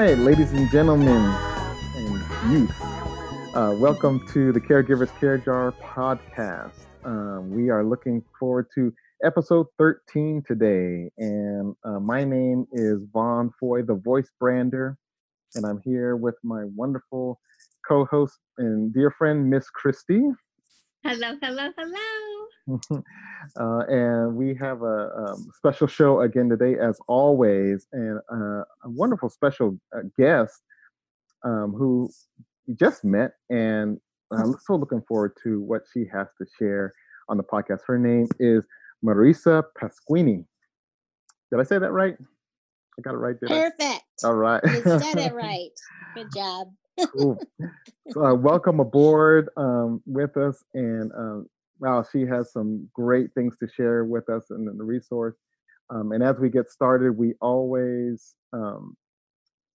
right, ladies and gentlemen and youth, uh, welcome to the Caregivers Care Jar podcast. Um, we are looking forward to episode 13 today, and uh, my name is Vaughn Foy, the voice brander, and I'm here with my wonderful co-host and dear friend, Miss Christy. Hello, hello, hello. uh, and we have a um, special show again today, as always, and uh, a wonderful special uh, guest um, who we just met, and I'm so looking forward to what she has to share on the podcast. Her name is Marisa Pasquini. Did I say that right? I got it right. Did Perfect. I? All right. You said it right. Good job. Cool. So, uh, welcome aboard um, with us, and um, wow, she has some great things to share with us and the resource. Um, and as we get started, we always um,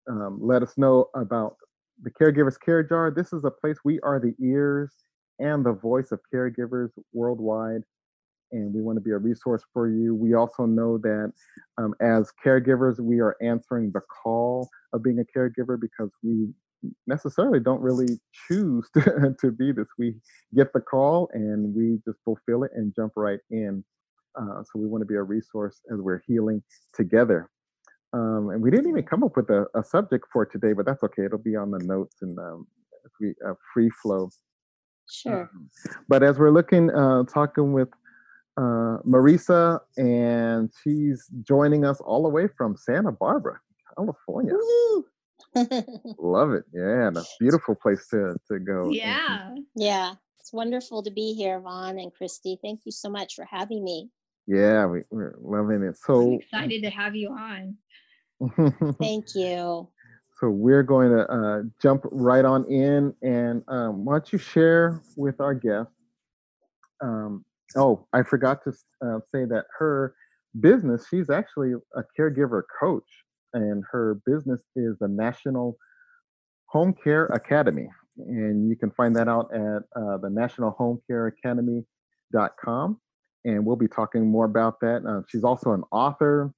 um, let us know about the Caregivers Care Jar. This is a place we are the ears and the voice of caregivers worldwide. And we want to be a resource for you. We also know that um, as caregivers, we are answering the call of being a caregiver because we necessarily don't really choose to, to be this. We get the call and we just fulfill it and jump right in. Uh, so we want to be a resource as we're healing together. Um, and we didn't even come up with a, a, subject for today, but that's okay. It'll be on the notes and um, we uh, free flow. Sure. Um, but as we're looking, uh, talking with uh, Marisa, and she's joining us all the way from Santa Barbara, California. Woo! Love it. Yeah, that's a beautiful place to to go. Yeah. Yeah. It's wonderful to be here, Vaughn and Christy. Thank you so much for having me. Yeah, we, are loving it. So I'm excited to have you on. Thank you. So we're going to uh, jump right on in, and um, why don't you share with our guest? Um, oh, I forgot to uh, say that her business. She's actually a caregiver coach and her business is the National Home Care Academy. And you can find that out at uh, the National Home Care Academy.com. And we'll be talking more about that. Uh, she's also an author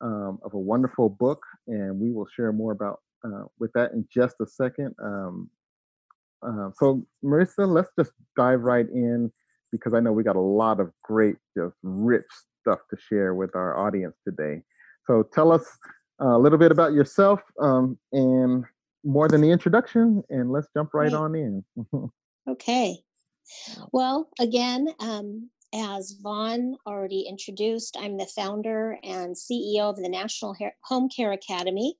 um, of a wonderful book, and we will share more about uh, with that in just a second. Um, uh, so, Marisa, let's just dive right in because I know we got a lot of great, just rich stuff to share with our audience today. So, tell us a little bit about yourself um, and more than the introduction, and let's jump right, right. on in. okay. Well, again, um, as Vaughn already introduced, I'm the founder and CEO of the National Home Care Academy.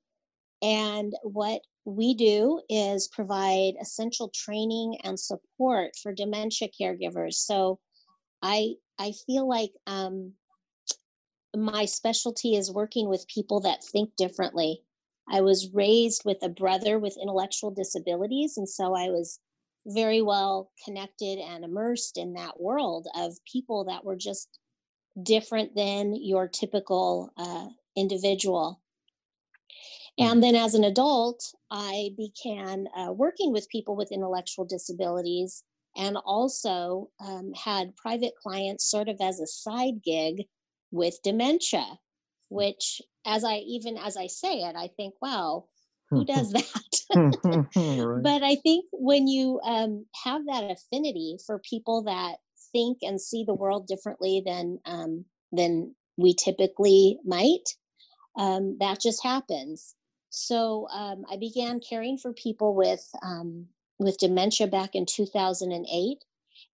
And what we do is provide essential training and support for dementia caregivers. So I I feel like um, my specialty is working with people that think differently. I was raised with a brother with intellectual disabilities, and so I was very well connected and immersed in that world of people that were just different than your typical uh, individual. And mm-hmm. then as an adult, I began uh, working with people with intellectual disabilities and also um, had private clients sort of as a side gig with dementia, which as I even as I say it, I think, wow, who does that? right. But I think when you um, have that affinity for people that think and see the world differently than um, than we typically might, um, that just happens. So um, I began caring for people with um, with dementia back in 2008,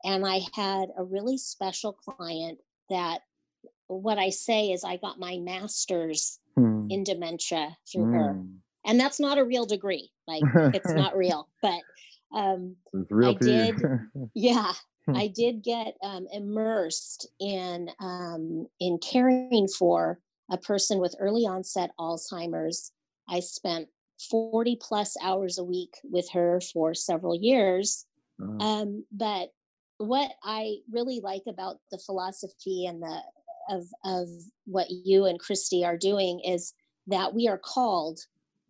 and I had a really special client that what I say is I got my master's hmm. in dementia through her. Hmm. And that's not a real degree. Like it's not real, but um I did yeah, hmm. I did get um, immersed in um, in caring for a person with early onset Alzheimer's. I spent 40 plus hours a week with her for several years. Um, but what I really like about the philosophy and the of of what you and Christy are doing is that we are called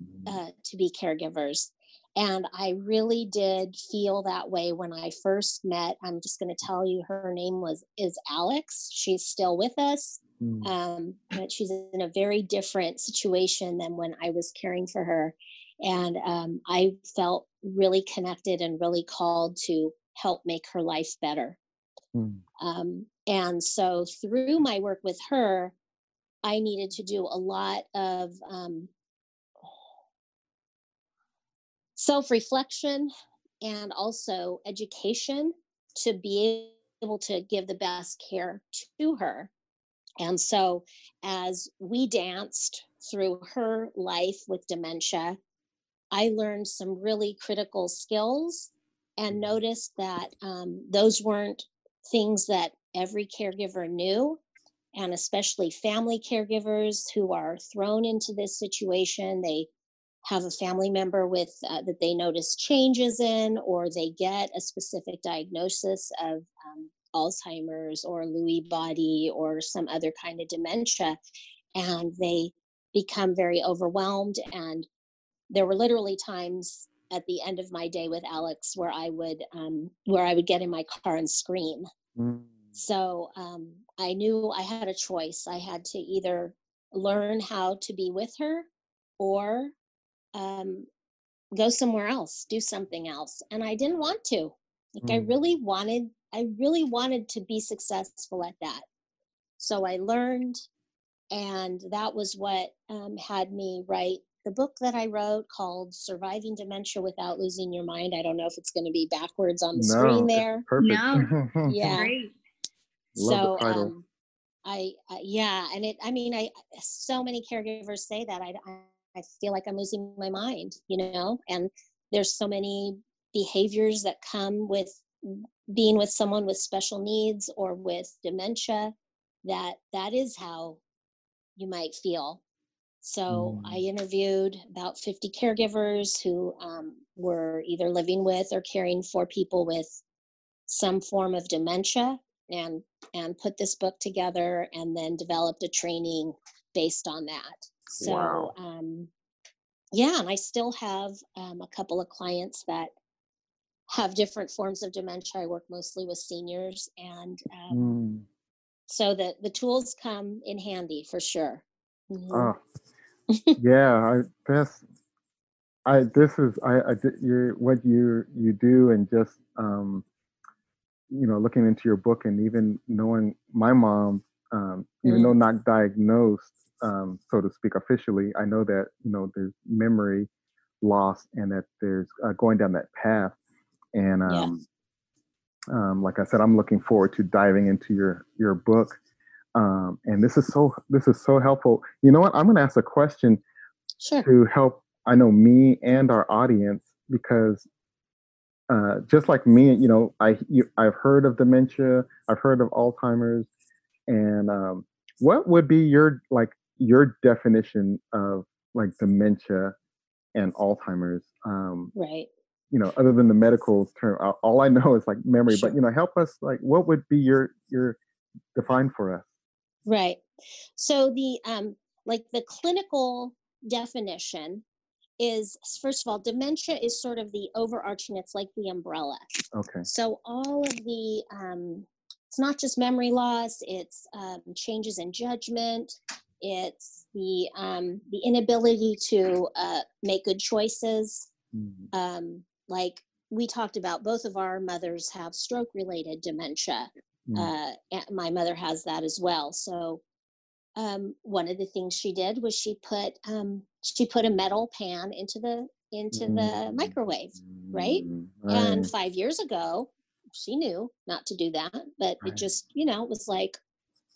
mm-hmm. uh, to be caregivers. And I really did feel that way when I first met. I'm just going to tell you her name was is Alex. She's still with us. Mm. um, but she's in a very different situation than when I was caring for her. And um, I felt really connected and really called to help make her life better. Mm. Um, and so through my work with her, I needed to do a lot of um, self reflection and also education to be able to give the best care to her. And so, as we danced through her life with dementia, I learned some really critical skills and noticed that um, those weren't things that every caregiver knew. And especially family caregivers who are thrown into this situation, they have a family member with uh, that they notice changes in, or they get a specific diagnosis of um, Alzheimer's or Lewy body or some other kind of dementia, and they become very overwhelmed. And there were literally times at the end of my day with Alex where I would um, where I would get in my car and scream. Mm. So um, I knew I had a choice. I had to either learn how to be with her or um, go somewhere else, do something else. And I didn't want to. Like I Mm. really wanted, I really wanted to be successful at that. So I learned, and that was what um, had me write the book that I wrote called Surviving Dementia Without Losing Your Mind. I don't know if it's going to be backwards on the screen No, it's there. Perfect. No. Yeah. Great. Love so the title. um I, I yeah and it i mean i so many caregivers say that I, I i feel like i'm losing my mind you know and there's so many behaviors that come with being with someone with special needs or with dementia that that is how you might feel so i interviewed about 50 caregivers who um, were either living with or caring for people with some form of dementia and and put this book together and then developed a training based on that so Wow. um yeah and i still have um, a couple of clients that have different forms of dementia i work mostly with seniors and um, Mm. so the the tools come in handy for sure Mhm. Ah, yeah, I that's I this is I I you what you you do and just um you know looking into your book and even knowing my mom um even Mm. though not diagnosed um so to speak officially I know that you know there's memory loss and that there's uh, going down that path. And um um like I said I'm looking forward to diving into your your book um and this is so this is so helpful. You know what? I'm going to ask a question sure. to help i know me and our audience because uh just like me you know i you, i've heard of dementia i've heard of alzheimer's and um what would be your like your definition of like dementia and alzheimer's? Um right. you know other than the medical term all i know is like memory Sure. but you know help us like what would be your your define for us Right. So the um like the clinical definition is first of all dementia is sort of the overarching it's like the umbrella. okay So all of the um it's not just memory loss, it's um, changes in judgment, it's the um the inability to uh make good choices Mm, um like we talked about both of our mothers have stroke related dementia mm, uh, my mother has that as well. So um, one of the things she did was she put um, she put a metal pan into the into the Mm. microwave, right? mm, And five years ago, she knew not to do that, but Right. it just you know was like,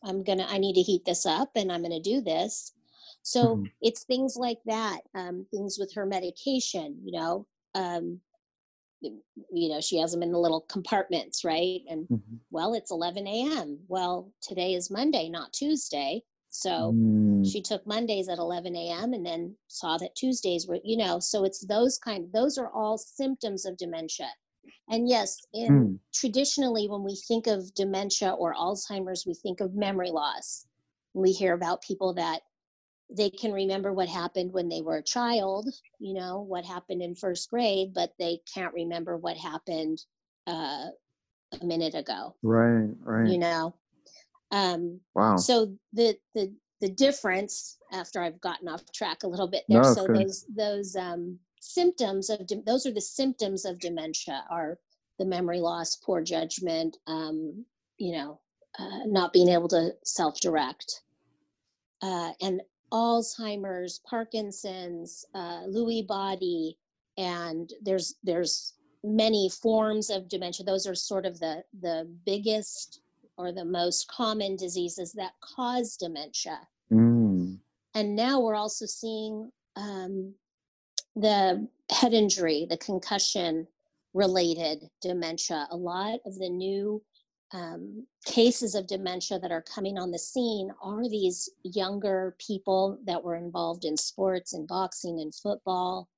I'm gonna I need to heat this up and I'm gonna do this. So Mhm. it's things like that, um, things with her medication, you know. Um, you know, she has them in the little compartments, right? And Mhm. well, it's 11 a.m. Well, today is Monday, not Tuesday. So Mm, she took Mondays at 11 a.m. and then saw that Tuesdays were, you know, so it's those kind, those are all symptoms of dementia. And yes, in mm, traditionally, when we think of dementia or Alzheimer's, we think of memory loss. We hear about people that they can remember what happened when they were a child, you know, what happened in first grade, but they can't remember what happened uh, a minute ago right, right. you know Um, Wow. so the the the difference after I've gotten off track a little bit there. it's so good. those those um, symptoms of dem- those are the symptoms of dementia are the memory loss, poor judgment, um, you know, uh, not being able to self direct, uh, and Alzheimer's, Parkinson's, uh, Lewy body, and there's there's many forms of dementia. Those are sort of the the biggest or the most common diseases that cause dementia. Mm. And now we're also seeing um, the head injury, the concussion related dementia. A lot of the new um, cases of dementia that are coming on the scene are these younger people that were involved in sports and boxing and football.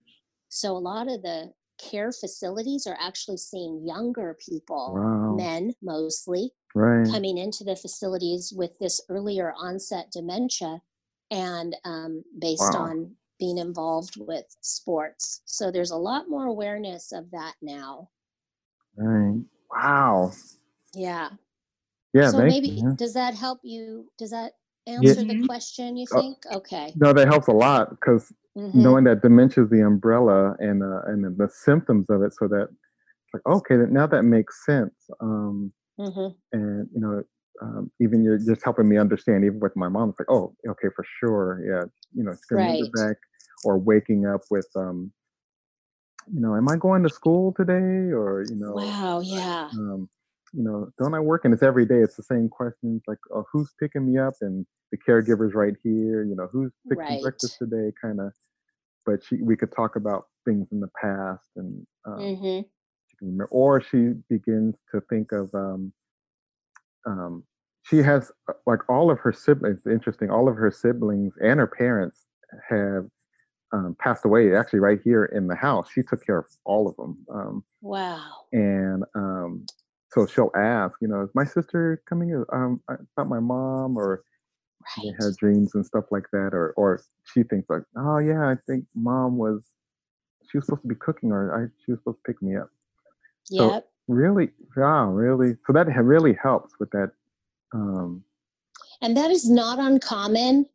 So a lot of the care facilities are actually seeing younger people, Wow. men mostly, Right. coming into the facilities with this earlier onset dementia and um, based Wow. on being involved with sports. So there's a lot more awareness of that now. Right. Wow. Yeah. Yeah. so maybe you. does that help you? Does that answer the Mhm. question you Uh, think? Okay. No, that helps a lot because Mhm. knowing that dementia is the umbrella and uh, and the symptoms of it, so that like okay, now that makes sense. Um, Mhm. and you know, um, even you're just helping me understand. Even with my mom, it's like, oh, okay, for sure, yeah, you know, Right. back or waking up with, um, you know, am I going to school today, or you know, Wow. Yeah. um, you know, don't I work? And it's every day. It's the same questions like, oh, who's picking me up? And the caregiver's right here. You know, who's fixing Right. breakfast today? Kind of. But she, we could talk about things in the past, and um, hmm she can remember, or she begins to think of. Um, um, she has uh, like all of her siblings. Interesting. All of her siblings and her parents have um, passed away. Actually, right here in the house, she took care of all of them. Um, Wow. and um, so she'll ask, you know, is my sister coming? in? Um, I thought my mom, or they had dreams and stuff like that, or or she thinks like, oh yeah, I think mom was, she was supposed to be cooking, or I she was supposed to pick me up. So really, wow, really, so that really helps with that. Um, and that is not uncommon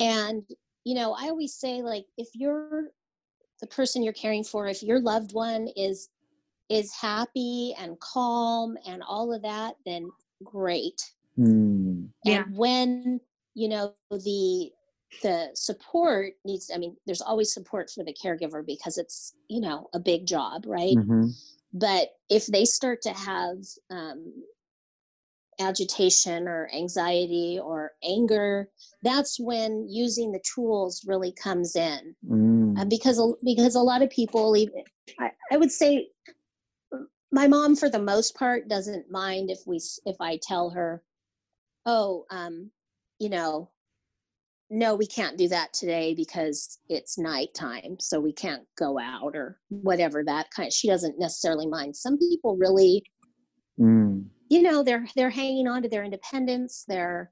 and you know i always say like if you're the person you're caring for if your loved one is is happy and calm and all of that then great. Hmm, Yeah. and when you know the the support needs i mean there's always support for the caregiver because it's you know a big job right? Mhm, but if they start to have um, agitation or anxiety or anger that's when using the tools really comes in. Mm, uh, because because a lot of people even I, I would say my mom for the most part doesn't mind if we if i tell her oh um you know no we can't do that today because it's nighttime so we can't go out or whatever that kind she doesn't necessarily mind some people really mm, you know they're they're hanging on to their independence they're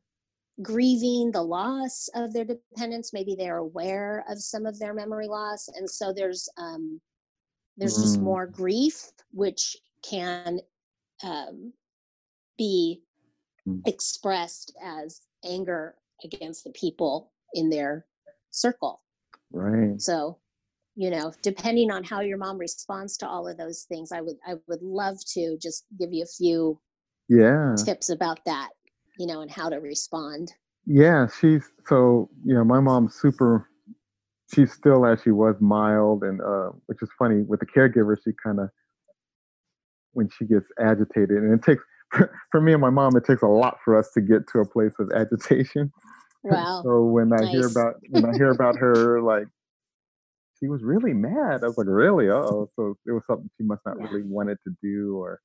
grieving the loss of their dependence maybe they're aware of some of their memory loss and so there's um there's just Mm. more grief which can um, be Mm. expressed as anger against the people in their circle right. so you know depending on how your mom responds to all of those things i would i would love to just give you a few Yeah. tips about that, you know, and how to respond. Yeah, she's so you know my mom's super. She's still as she was mild, and uh, which is funny with the caregiver. She kind of when she gets agitated, and it takes for me and my mom. It takes a lot for us to get to a place of agitation. Wow. so when I hear about when I hear about her, like she was really mad. I was like, really? Oh, so it was something she must not Yeah. really wanted to do, or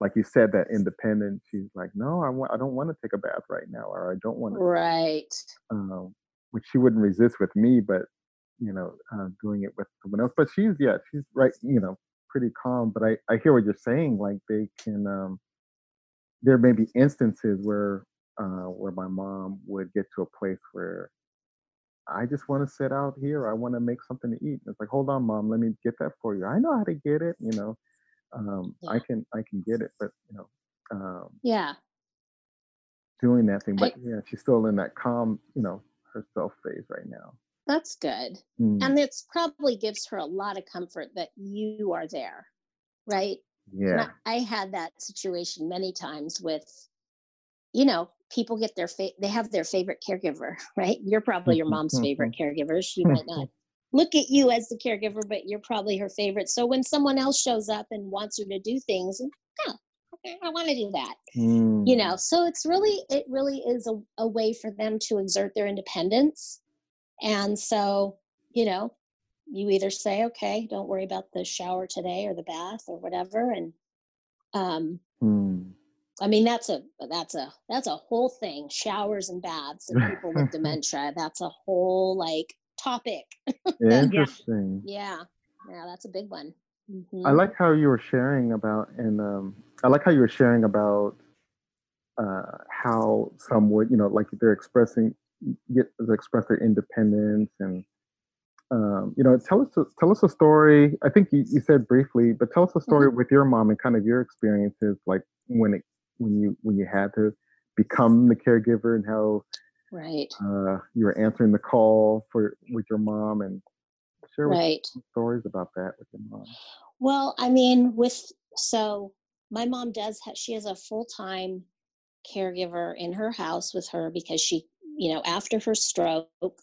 like you said, that independent. She's like, no, I want. I don't want to take a bath right now, or I don't want to Right. um, which she wouldn't resist with me, but you know, uh, doing it with someone else. But she's yeah, she's right, you know, pretty calm. But I I hear what you're saying. Like they can, um, there may be instances where uh, where my mom would get to a place where I just want to sit out here. I want to make something to eat. And it's like, hold on, mom, let me get that for you. I know how to get it. You know, um, I can I can get it, but you know. Um, Yeah. doing that thing. I- But yeah, she's still in that calm, you know, herself phase right now. That's good. Mm, And it's probably gives her a lot of comfort that you are there, right? Yeah. I, I had that situation many times with, you know, people get their fa- they have their favorite caregiver, right? You're probably your mom's favorite caregiver. She might not look at you as the caregiver, but you're probably her favorite. So when someone else shows up and wants her to do things, oh, okay, I want to do that. Mm, You know, so it's really it really is a, a way for them to exert their independence. And so, you know, you either say, okay, don't worry about the shower today or the bath or whatever. And um, mm. I mean, that's a that's a that's a whole thing. Showers and baths and people with dementia. That's a whole like topic. Interesting. Yeah, yeah, that's a big one. I Mhm. like how you were sharing about, and um, I like how you were sharing about uh, how some would, you know, like they're expressing, get to express their independence, and um, you know, tell us a, tell us a story. I think you, you said briefly, but tell us a story with your mom and kind of your experiences, like when it when you when you had to become the caregiver and how Right, uh, you were answering the call for with your mom, and share with right. stories about that with your mom. Well, I mean, with so my mom does have she has a full time caregiver in her house with her because she, you know, after her stroke,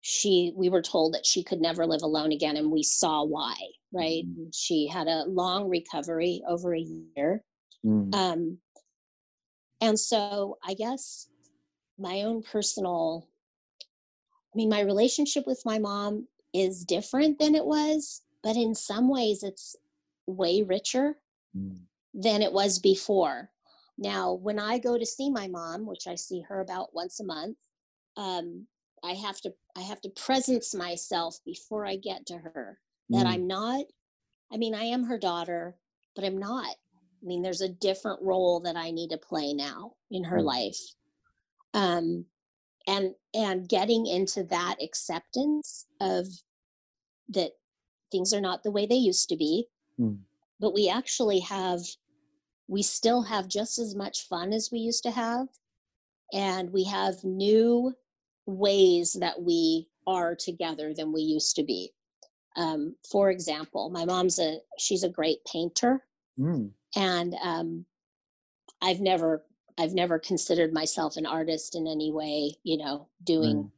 she we were told that she could never live alone again, and we saw why. Right, Mhm. she had a long recovery over a year, Mm, um, and so I guess my own personal, I mean, my relationship with my mom is different than it was, but in some ways it's way richer mm, than it was before. Now, when I go to see my mom, which I see her about once a month, um, I have to I have to presence myself before I get to her that mm. I'm not. I mean, I am her daughter, but I'm not. I mean, there's a different role that I need to play now in her Mm. life, um, and and getting into that acceptance of that things are not the way they used to be, Mm. but we actually have we still have just as much fun as we used to have and we have new ways that we are together than we used to be. Um, for example my mom's a she's a great painter. Mm. and um, i've never i've never considered myself an artist in any way you know doing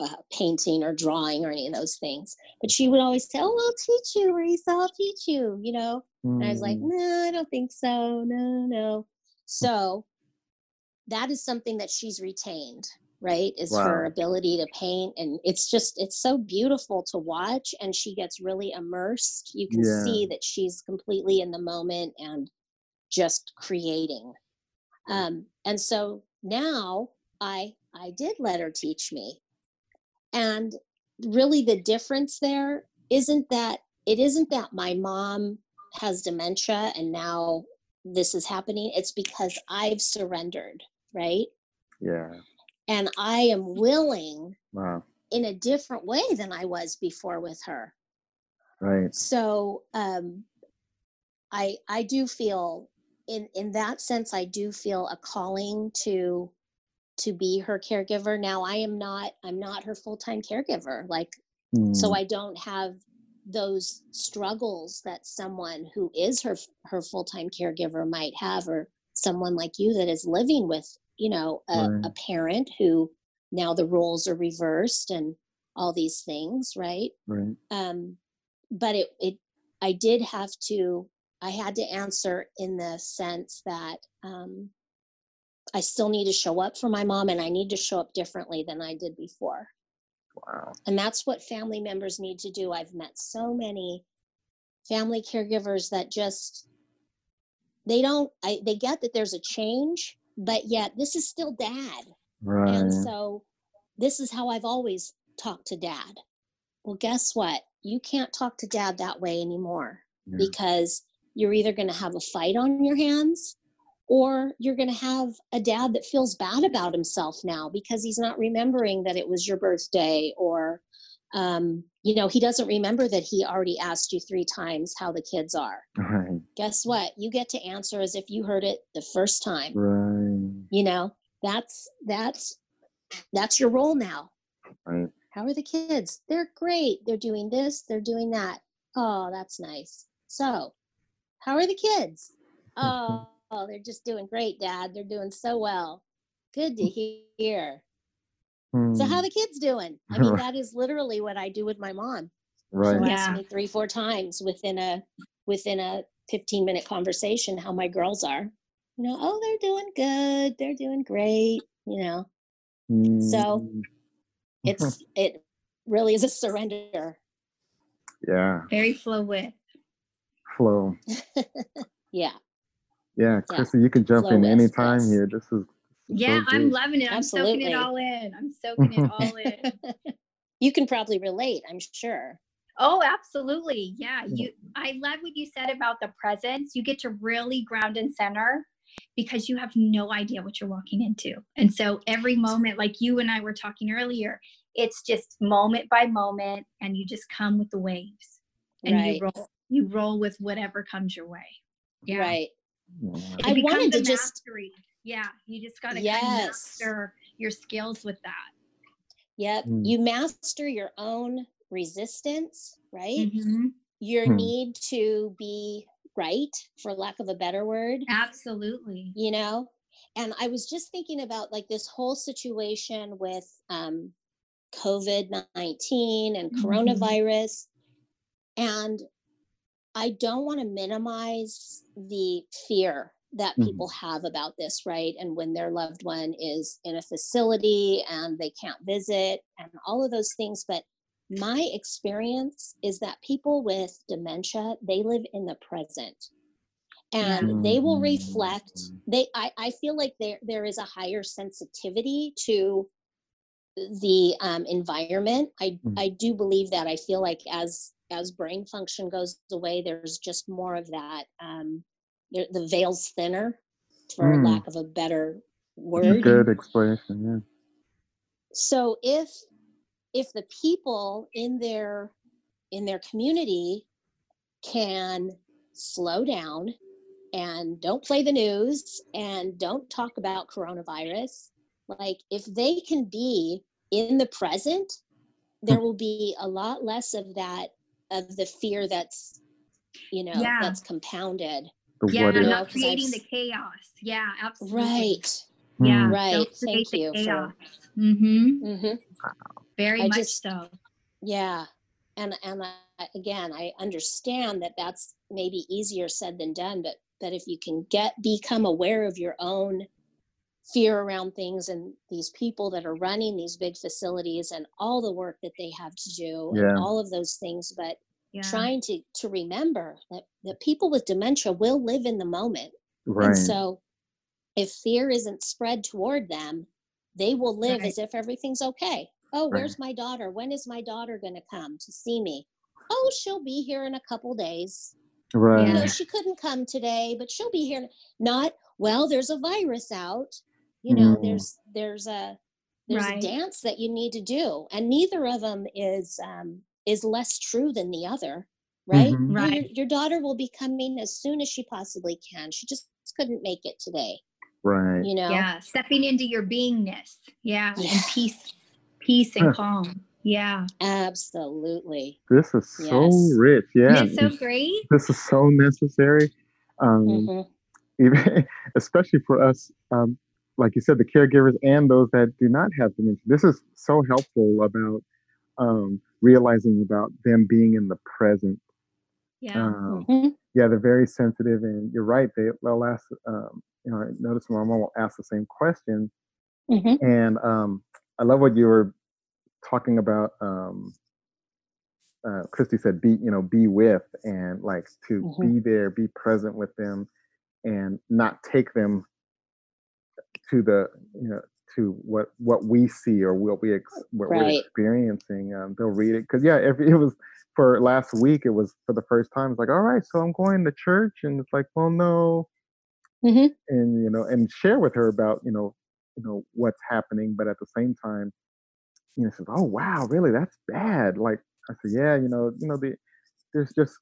uh, painting or drawing or any of those things but she would always say oh i'll teach you Marisa, i'll teach you you know and I was like, Mm. no, I don't think so. No, no. So that is something that she's retained, right? Is her ability to paint. And it's just, it's so beautiful to watch. And she gets really immersed. You can Yeah. see that she's completely in the moment and just creating. Um, and so now I I did let her teach me. And really the difference there isn't that it isn't that my mom has dementia and now this is happening. It's because I've surrendered, right? Yeah. And I am willing Wow. in a different way than I was before with her. Right. So um I I do feel in in that sense I do feel a calling to to be her caregiver. Now I am not I'm not her full-time caregiver. Like so Mm. I don't have those struggles that someone who is her her full-time caregiver might have or someone like you that is living with, you know, a, a parent who now the roles are reversed and all these things, right? Right. um, but it, it i did have to i had to answer in the sense that um, i still need to show up for my mom and i need to show up differently than i did before Wow. and that's what family members need to do i've met so many family caregivers that just they don't I, they get that there's a change but yet this is still dad Right. and so this is how I've always talked to dad. Well, guess what? You can't talk to dad that way anymore Yeah. because you're either going to have a fight on your hands or you're going to have a dad that feels bad about himself now because he's not remembering that it was your birthday or um, you know he doesn't remember that he already asked you three times how the kids are. Right. guess what? You get to answer as if you heard it the first time. Right. you know that's that's that's your role now. Right. how are the kids? They're great. They're doing this they're doing that. Oh that's nice. So how are the kids? Oh, oh they're just doing great dad. They're doing so well. Good to hear. So how Mm, the kids doing? I mean that is literally what i do with my mom. Right. she'll Yeah. ask me three four times within a within a 15 minute conversation how my girls are. You know oh they're doing good. They're doing great you know. So, Mm, it's it really is a surrender. Yeah, Very fluid. flow. yeah Yeah, Chrissy, you can jump Flow in with, anytime yes. here. This is Yeah, so I'm loving it. I'm soaking it all in. I'm soaking it all in. you can probably relate i'm sure Oh, absolutely. Yeah. You I love what you said about the presence. You get to really ground and center because you have no idea what you're walking into. And so every moment, like you and I were talking earlier, it's just moment by moment and you just come with the waves and right you roll you roll with whatever comes your way. Yeah. right Yeah. It I wanted a to just- Yeah. You just gotta kind of master your skills with that. yep Mm. you master your own resistance right Mhm. your Hmm. need to be right for lack of a better word Absolutely. you know and i was just thinking about like this whole situation with um covid-19 and Mhm. coronavirus and i don't want to minimize the fear that Mhm. people have about this right and when their loved one is in a facility and they can't visit and all of those things but my experience is that people with dementia they live in the present and they will reflect Mm. they I, I feel like there there is a higher sensitivity to the um, environment i Mm. i do believe that i feel like as as brain function goes away there's just more of that um the, the veil's thinner for Mm. lack of a better word Good explanation. Yeah. so if if the people in their in their community can slow down and don't play the news and don't talk about coronavirus like if they can be in the present there will be a lot less of that of the fear that's you know Yeah. that's compounded The Yeah, what You if. know, not 'cause I've creating the chaos. Yeah, absolutely. right Yeah, Mm. Right, Don't thank create the you for- chaos. Mm-hmm. hmm Very I much just- so. Yeah. And and I, again, I understand that that's maybe easier said than done, but but if you can get become aware of your own fear around things and these people that are running these big facilities and all the work that they have to do Yeah. and all of those things, but Yeah. trying to to remember that that people with dementia will live in the moment. Right. And so if fear isn't spread toward them, they will live Right. as if everything's okay. Oh, Right. where's my daughter? When is my daughter going to come to see me? Oh, she'll be here in a couple days. right. You know, she couldn't come today, but she'll be here. Not, well, there's a virus out. You know, Mm. there's there's a there's Right. a dance that you need to do, and neither of them is um, is less true than the other, right? Mhm. Oh, your, Right. your daughter will be coming as soon as she possibly can. She just couldn't make it today. Right. You know, Yeah. Stepping into your beingness. Yeah. And peace, peace and Huh. calm. Yeah. absolutely. This is so rich. Yeah. Isn't so great? this is so necessary. Um, Mhm. even especially for us, um, like you said, the caregivers and those that do not have dementia. This is so helpful about um, realizing about them being in the present. Yeah. Um, Mhm. yeah, they're very sensitive, and you're right. They, they'll ask. Um, you know, I notice my mom will ask the same question, Mhm. and um, I love what you were talking about. Um, uh, Christy said, "Be you know, be with and like to Mhm. be there, be present with them, and not take them to the you know to what what we see or what we ex- what we're experiencing. Um, they'll read it because yeah, every, it was for last week. It was for the first time. It's like, all right, so I'm going to church, and it's like, well, no, Mhm. and you know, and share with her about you know, you know what's happening, but at the same time, you know, says, oh wow, really, that's bad. Like I said, yeah, you know, you know, the there's just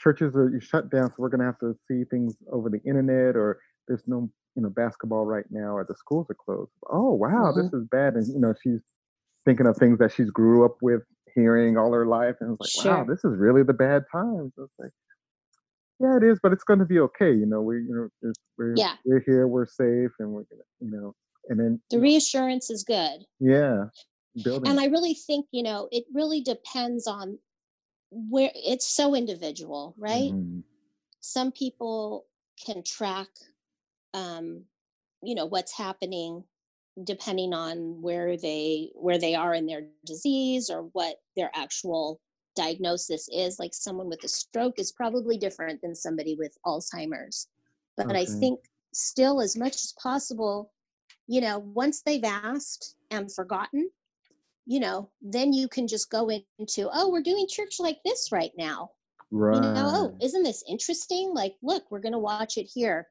churches are shut down, so we're gonna have to see things over the internet, or there's no you know basketball right now or the schools are closed. Oh wow, this is bad. And you know she's thinking of things that she's grew up with hearing all her life, and it's like, wow, this is really the bad times. It's like, yeah, it is, but it's going to be okay. You know, we you know it's, we're Yeah. we're here, we're safe, and we're gonna you know, and then The reassurance is good. yeah, building. And I really think, you know, it really depends on where it's so individual, right? Mhm. Some people can track, um, you know, what's happening depending on where they where they are in their disease or what their actual diagnosis is like someone with a stroke is probably different than somebody with alzheimer's. But i think still as much as possible you know once they've asked and forgotten you know then you can just go into oh we're doing church like this right now. Right. you know oh isn't this interesting? Like look we're going to watch it here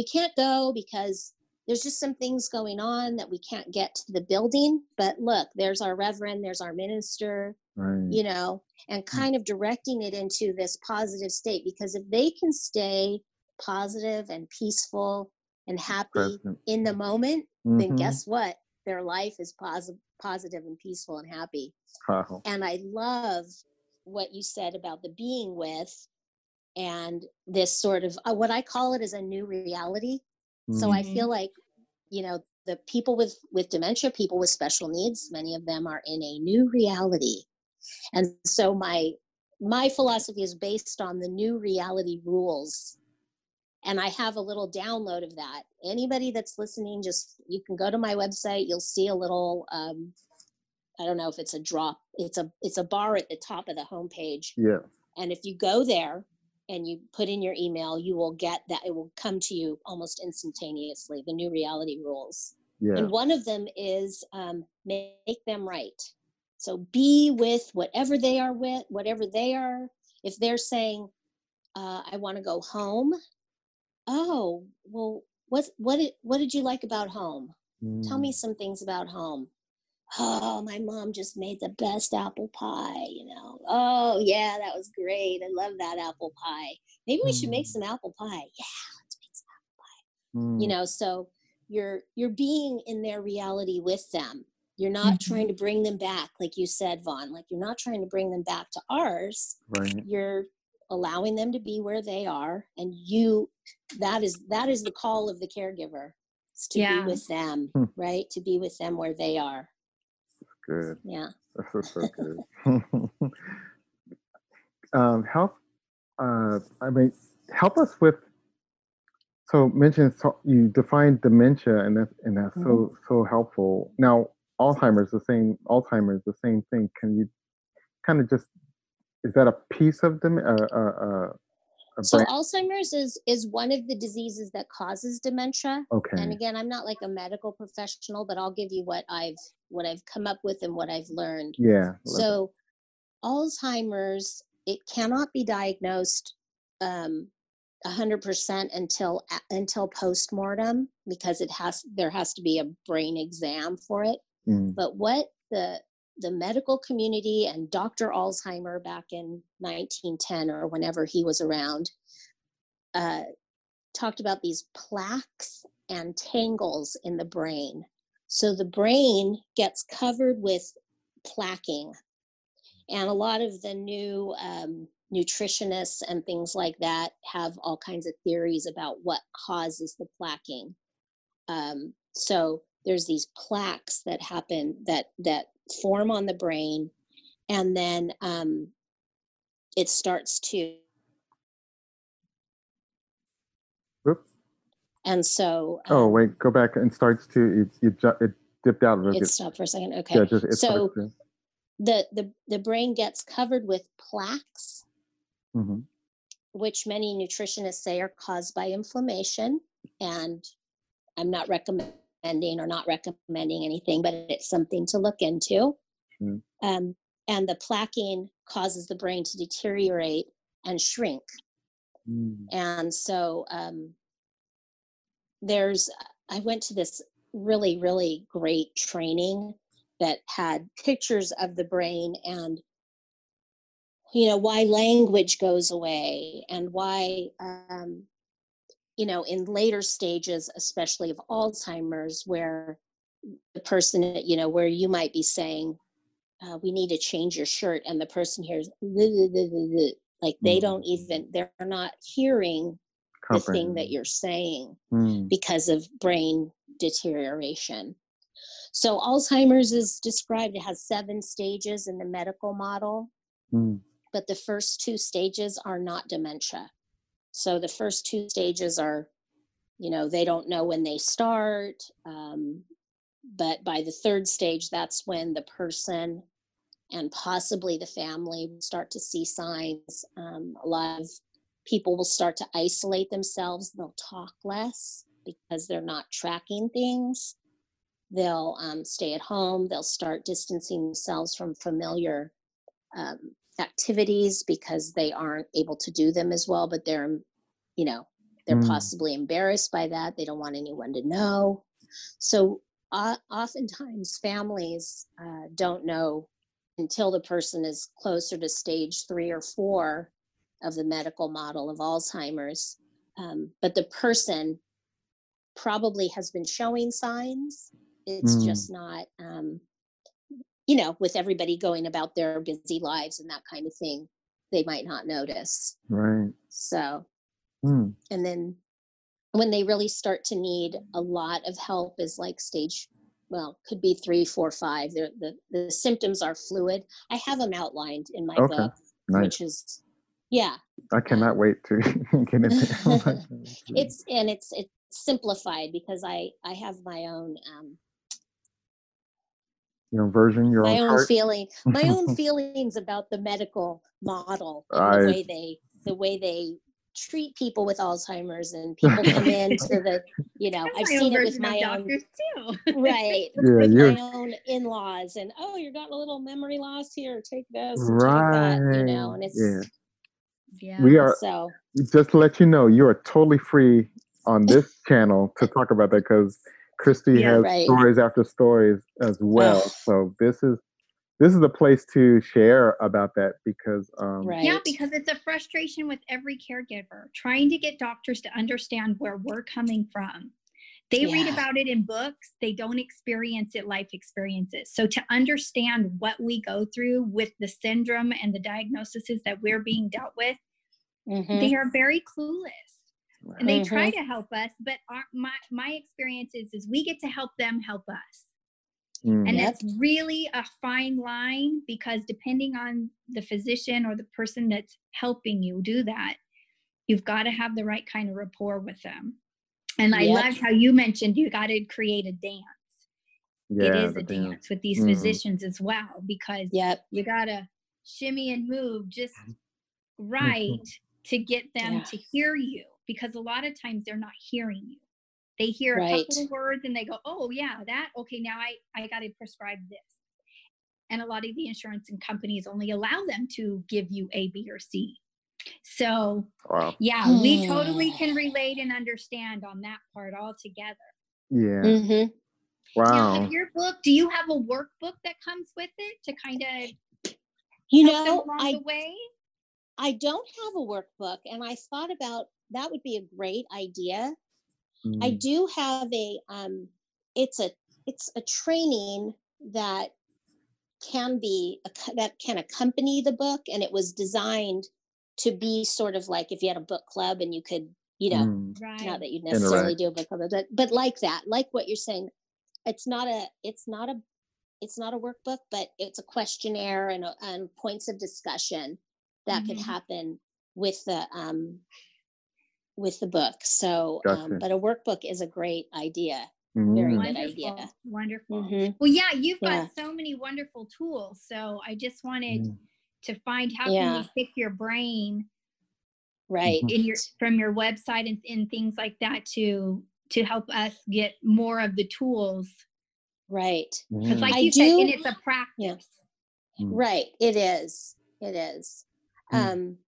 we can't go because there's just some things going on that we can't get to the building but look there's our reverend there's our minister right. you know and kind of directing it into this positive state because if they can stay positive and peaceful and happy Present. in the moment then Mhm. guess what their life is positive positive and peaceful and happy Wow. and I love what you said about the being with and this sort of uh, what I call it is a new reality. So I Mhm. feel like, you know, the people with with dementia, people with special needs, many of them are in a new reality. And so my my philosophy is based on the new reality rules. And I have a little download of that. Anybody that's listening, just you can go to my website. You'll see a little um, I don't know if it's a drop. It's a it's a bar at the top of the homepage. Yeah. And if you go there and you put in your email, you will get that. It will come to you almost instantaneously. The new reality rules. Yeah. And one of them is um, make them right. So be with whatever they are with, whatever they are. If they're saying, uh, "I want to go home," oh well, what what did what did you like about home? Tell me Mm. some things about home. Oh, my mom just made the best apple pie, you know. Oh, yeah, that was great. I love that apple pie. Maybe we should make Mm. some apple pie. Yeah, let's make some apple pie. Mm. you know so you're you're being in their reality with them you're not Mhm. trying to bring them back like you said vaughn like you're not trying to bring them back to ours Right. you're allowing them to be where they are and you that is that is the call of the caregiver is to Yeah. be with them Hmm. right to be with them where they are Good. yeah That's so, so good. um, help. Uh, I mean, help us with. So mention so you define dementia, and that's and that's so Mm-hmm. so helpful. Now Alzheimer's the same. Alzheimer's the same thing. Can you kind of just is that a piece of dem? Uh, uh, uh, so brain? alzheimer's is is one of the diseases that causes dementia Okay. and again i'm not like a medical professional but i'll give you what i've what i've come up with and what i've learned yeah. love it. so alzheimer's it cannot be diagnosed um, 100% until until postmortem because it has there has to be a brain exam for it Mm, but what the the medical community and dr alzheimer back in 1910 or whenever he was around uh, talked about these plaques and tangles in the brain. So the brain gets covered with plaquing. And a lot of the new um, nutritionists and things like that have all kinds of theories about what causes the plaquing. Um, so there's these plaques that happen that that form on the brain and then um, it starts to Whoop. and so Oh um, wait, go back and starts to it. Ju- it dipped out a little it stopped for a second okay Yeah, just so to. the, the the brain gets covered with plaques mhm. which many nutritionists say are caused by inflammation. And I'm not recommending or not recommending anything, but it's something to look into. Mm. Um, and the plaquing causes the brain to deteriorate and shrink. Mm, And so um, there's, I went to this really, really great training that had pictures of the brain and you know why language goes away and why um, you know, in later stages, especially of Alzheimer's, where the person, you know, where you might be saying, uh, we need to change your shirt, and the person hears, like they Mm. don't even, they're not hearing the thing that you're saying Mm, because of brain deterioration. So Alzheimer's is described, it has seven stages in the medical model, mm, but the first two stages are not dementia. So the first two stages are, you know, they don't know when they start. Um, but by the third stage, that's when the person and possibly the family start to see signs. Um, a lot of people will start to isolate themselves. They'll talk less because they're not tracking things. They'll um, stay at home. They'll start distancing themselves from familiar um, activities because they aren't able to do them as well. But they're, you know, they're Mm. possibly embarrassed by that. They don't want anyone to know. So uh, oftentimes families uh, don't know until the person is closer to stage three or four of the medical model of Alzheimer's. Um, but the person probably has been showing signs. It's Mm. just not, um, you know, with everybody going about their busy lives and that kind of thing, they might not notice. right. So, Mm, and then when they really start to need a lot of help is like stage well could be three four five They're, the the symptoms are fluid i have them outlined in my Okay, book nice. which is yeah I cannot wait to get into it. it's and it's it's simplified because i i have my own um your own version, your my own own feeling my own feelings about the medical model and I- the way they the way they treat people with alzheimer's and people come into the you know i've seen it with my own too. right Yeah, with you're my own in-laws and oh you're got a little memory loss here take this and take right. that you know and it's yeah. yeah. We are so just to let you know, you are totally free on this channel to talk about that because Christy Yeah. has Right. stories after stories as well. Ugh. so this is this is a place to share about that because um right Yeah, because it's a frustration with every caregiver trying to get doctors to understand where we're coming from. They read about it in books, they don't experience it, life experiences. So, to understand what we go through with the syndrome and the diagnoses that we're being dealt with, Mhm. they are very clueless and they try Mm-hmm. to help us. But our, my, my experience is, is we get to help them help us. mm, And Yep. it's really a fine line because depending on the physician or the person that's helping you do that, you've got to have the right kind of rapport with them. And I Yep. loved how you mentioned you got to create a dance. yeah, it is a dance. dance with these Mhm. physicians as well because yep you got to shimmy and move just right to get them Yeah. to hear you because a lot of times they're not hearing you. They hear a couple of words and they go, "Oh yeah, that okay, now I I got to prescribe this." And a lot of the insurance and companies only allow them to give you A, B, or C. So, Wow. yeah, we totally Hmm. can relate and understand on that part altogether. Yeah. Mm-hmm. Wow. Now, your book, do you have a workbook that comes with it to kind of you know along i the way? i don't have a workbook and i thought about that would be a great idea I Mm, do have a um it's a it's a training that can be ac- that can accompany the book and it was designed to be sort of like if you had a book club and you could you know mm, Right. not that you necessarily Interact. do a book club but but like that like what you're saying it's not a it's not a it's not a workbook but it's a questionnaire and, a, and points of discussion that could Mhm. happen with the um with the book so um, but a workbook is a great idea very mm. good Wonderful. idea. Wonderful. Mhm. Well, yeah, you've Yeah. got so many wonderful tools. So I just wanted Mm. to find how can you pick your brain right Mhm. in your from your website and, and things like that to to help us get more of the tools. right Because Mm. like I you said, and it's a practice. Mm. right it is it is Mm. um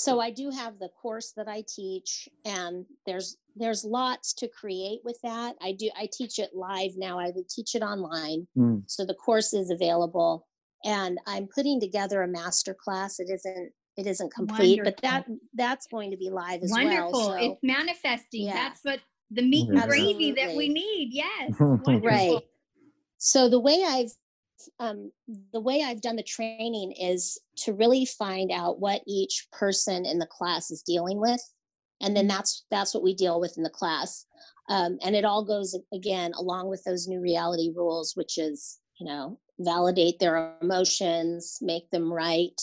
so i do have the course that i teach and there's there's lots to create with that i do i teach it live now i would teach it online Mm. so the course is available and i'm putting together a master class it isn't it isn't complete, but that that's going to be live as Wonderful. well. So, It's manifesting. Yeah. That's what the meat and Yeah. gravy that we need. Yes. Right. Right. So the way I've um, the way I've done the training is to really find out what each person in the class is dealing with, and then that's that's what we deal with in the class. Um, and it all goes again along with those new reality rules, which is you know validate their emotions, make them right,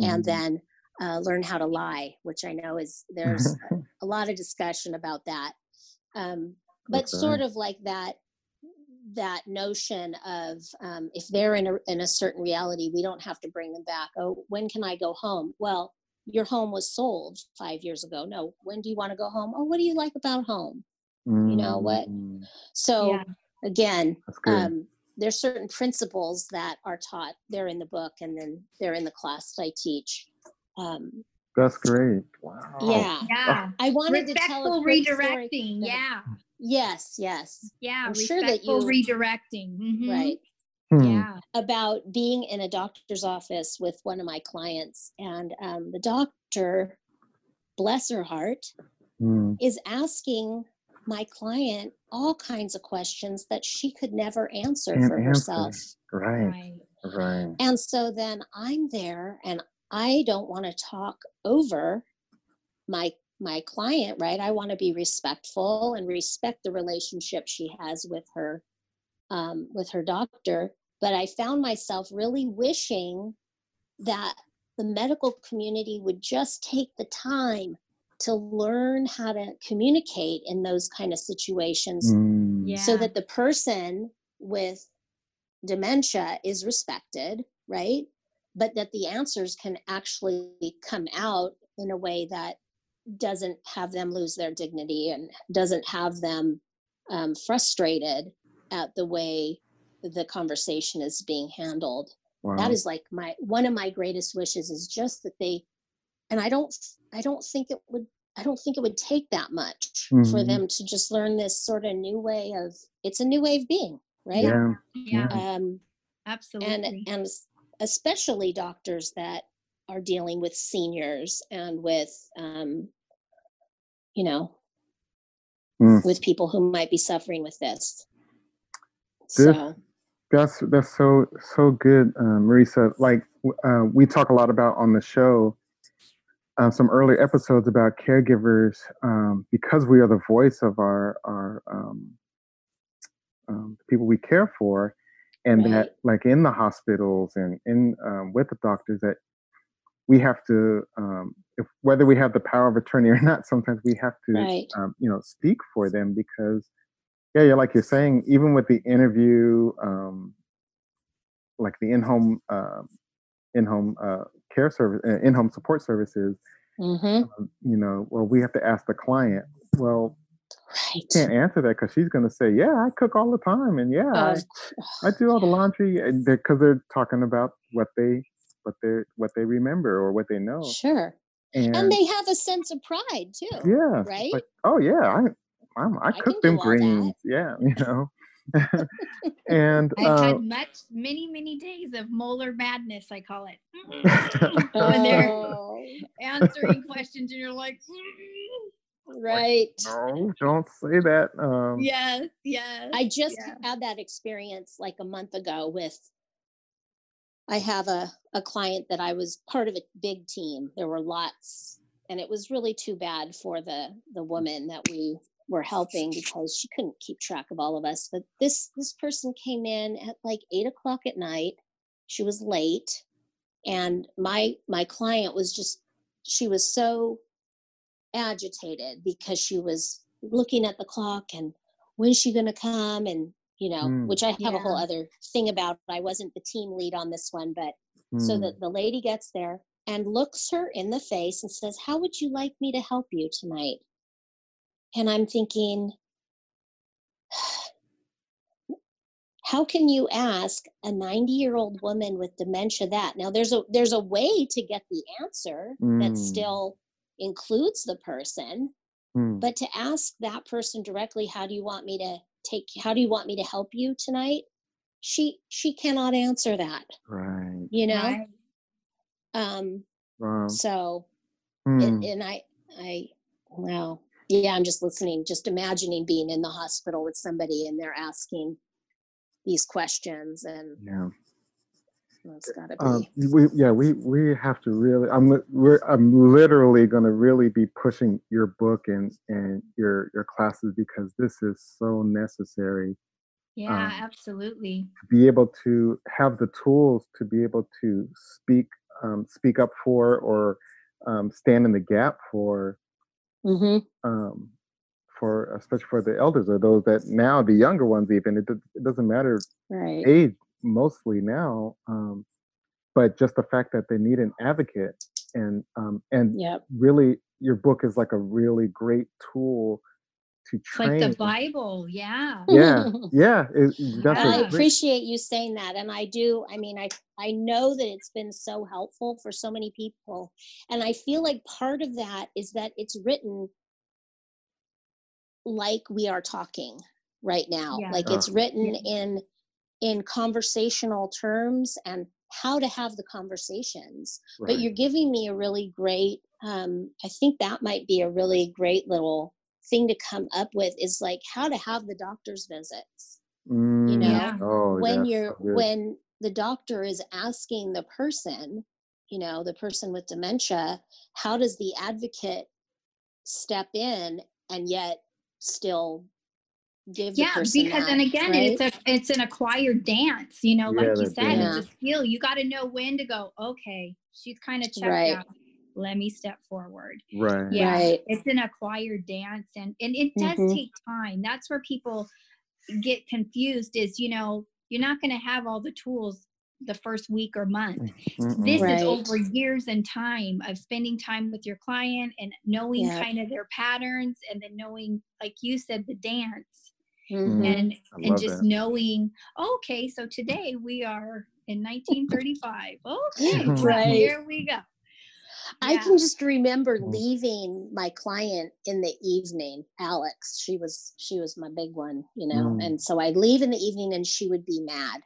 and Mhm. then uh, learn how to lie, which I know is there's a lot of discussion about that. Um, but That's sort of like that that notion of um, if they're in a, in a certain reality, we don't have to bring them back. Oh, when can I go home? Well, your home was sold five years ago. No, when do you want to go home? Oh, what do you like about home? You know what? Mm, So Yeah. again, um, there's certain principles that are taught. They're in the book, and then they're in the class that I teach. Um, That's great. Wow. yeah, Yeah. I wanted to tell Respectful a quick story. redirecting. Yeah. Yes, yes, Yeah. I'm sure that Respectful you- redirecting. Mhm. right. Hmm. Yeah. about being in a doctor's office with one of my clients, and um, the doctor, bless her heart, Hmm. is asking my client all kinds of questions that she could never answer Can't for answer. herself. Right. Right. Right. And so then I'm there, and I don't want to talk over my my client, right? I want to be respectful and respect the relationship she has with her um, with her doctor. But I found myself really wishing that the medical community would just take the time to learn how to communicate in those kind of situations Mm. Yeah. so that the person with dementia is respected, right? But that the answers can actually come out in a way that doesn't have them lose their dignity and doesn't have them um, frustrated at the way the conversation is being handled. Wow. That is like my one of my greatest wishes is just that they, and I don't, I don't think it would, I don't think it would take that much for Mhm. them to just learn this sort of new way of. It's a new way of being, right? Yeah. Yeah. Um, Absolutely. and and especially doctors that are dealing with seniors and with, um, you know, Mm. with people who might be suffering with this. This- So That's that's so so good, uh, Marisa. Like uh, we talk a lot about on the show, uh, some early episodes about caregivers um, because we are the voice of our our um, um, the people we care for, and Right. that like in the hospitals and in um, with the doctors that we have to um, if whether we have the power of attorney or not, sometimes we have to right, um, you know speak for them because yeah you're like you're saying even with the interview um, like the in-home uh, in-home uh, care service uh, in-home support services hmm um, you know well we have to ask the client well right. can't answer that because she's going to say yeah i cook all the time and yeah I, I do all the laundry because they're talking about what they what they what they remember or what they know Sure. and, And they have a sense of pride too. yeah right? like, oh yeah i I'm, i I cook them do all that. greens yeah you know and I've uh, had much, many, many days of molar madness, I call it. when they're Oh, answering questions and you're like, "Mm." right. no don't say that um yes, yes. I just yeah. had that experience like a month ago with I have a, a client that I was part of a big team. There were lots and it was really too bad for the the woman that we were helping because she couldn't keep track of all of us. But this this person came in at like eight o'clock at night. She was late and my my client was just she was so agitated because she was looking at the clock and when's she going to come and you know Mm. which i have a whole other thing about. I wasn't the team lead on this one but so hmm, that the lady gets there and looks her in the face and says how would you like me to help you tonight? And i'm thinking how can you ask a 90 year old woman with dementia that? Now there's a there's a way to get the answer that Mm. still includes the person hmm, but to ask that person directly how do you want me to take how do you want me to help you tonight she she cannot answer that right you know Right. um Wow. So, Hmm. and, and I, I, wow. Yeah, I'm just listening, just imagining being in the hospital with somebody and they're asking these questions and Yeah. It's gotta Um, be. we yeah we we have to really I'm we're I'm literally going to really be pushing your book and and your your classes because this is so necessary Yeah, Um, absolutely. to be able to have the tools to be able to speak um, speak up for or um, stand in the gap for hmm um, for especially for the elders or those that now the younger ones even it, it doesn't matter Right. age mostly now um, but just the fact that they need an advocate and um, and Yep. really your book is like a really great tool to It's like the Bible. Yeah. yeah yeah it, that's And I a appreciate you saying that. And I do, I mean, I, I know that it's been so helpful for so many people. And I feel like part of that is that it's written like we are talking right now. Yeah. Like it's written Yeah. in in conversational terms and how to have the conversations. But you're giving me a really great um, I think that might be a really great little thing to come up with is like how to have the doctor's visits Mm, know, Yeah. oh, when you're so good. when the doctor is asking the person you know the person with dementia how does the advocate step in and yet still give Yeah, person because that, and again, right? it's a it's an acquired dance. You know, like Yeah, you said, dance. it's a skill. You got to know when to go. Okay, she's kind of checked Right. out. Let me step forward. right Yeah, Right. it's an acquired dance, and and it does Mhm. take time. That's where people get confused. Is you know you're not going to have all the tools the first week or month. Mm-mm. This Right. is over years and time of spending time with your client and knowing Yeah. kind of their patterns, and then knowing, like you said, the dance Mhm. and and just that. knowing okay so today we are in 1935 okay well, Right. here we go I Yeah. can just remember Mhm. leaving my client in the evening, Alex. She was she was my big one, you know. Mm. And so I'd leave in the evening and she would be mad,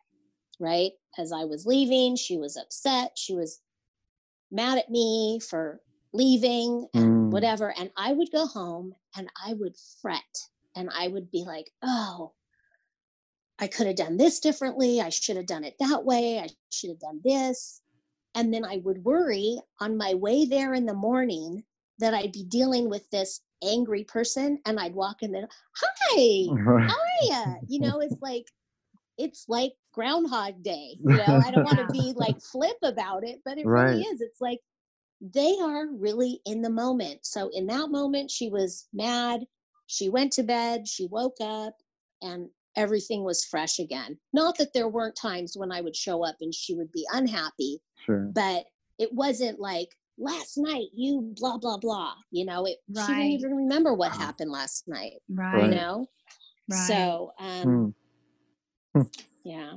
right? As I was leaving, she was upset. She was mad at me for leaving and Mm. whatever. And I would go home and I would fret and I would be like, oh, I could have done this differently. I should have done it that way. I should have done this. And then I would worry on my way there in the morning that I'd be dealing with this angry person and I'd walk in there, hi, how are you? You know, it's like, it's like Groundhog Day. You know, I don't want to be like flip about it, but it really is. It's like they are really in the moment. So in that moment, she was mad. She went to bed, she woke up, and everything was fresh again. Not that there weren't times when I would show up and she would be unhappy, Sure. but it wasn't like last night you blah blah blah you know it she didn't even remember what Wow. happened last night right you know right so um Mm. yeah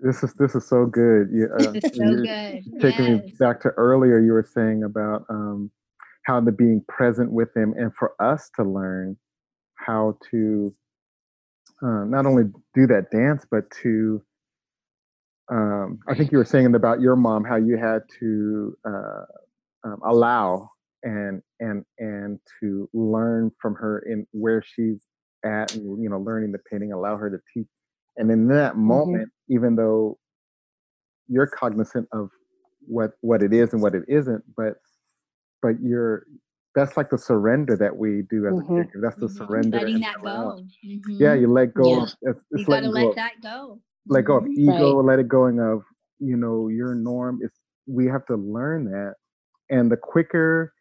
This is this is so good. Yeah, uh, so you're good taking me back to earlier. You were saying about um, how the being present with him, and for us to learn how to uh, not only do that dance, but to um, I think you were saying about your mom how you had to uh, um, allow and and and to learn from her in where she's at, and you know, learning the painting, allow her to teach. And in that moment, even though you're cognizant of what what it is and what it isn't, but but you're that's like the surrender that we do as a Mhm. caregiver. That's the Mhm. surrender. letting that surround. go Mhm. Yeah, you let go. Yeah. Of, it's, it's you got to letting go let that go let go of Mhm. ego, let it going of you know your norm. It's we have to learn that, and the quicker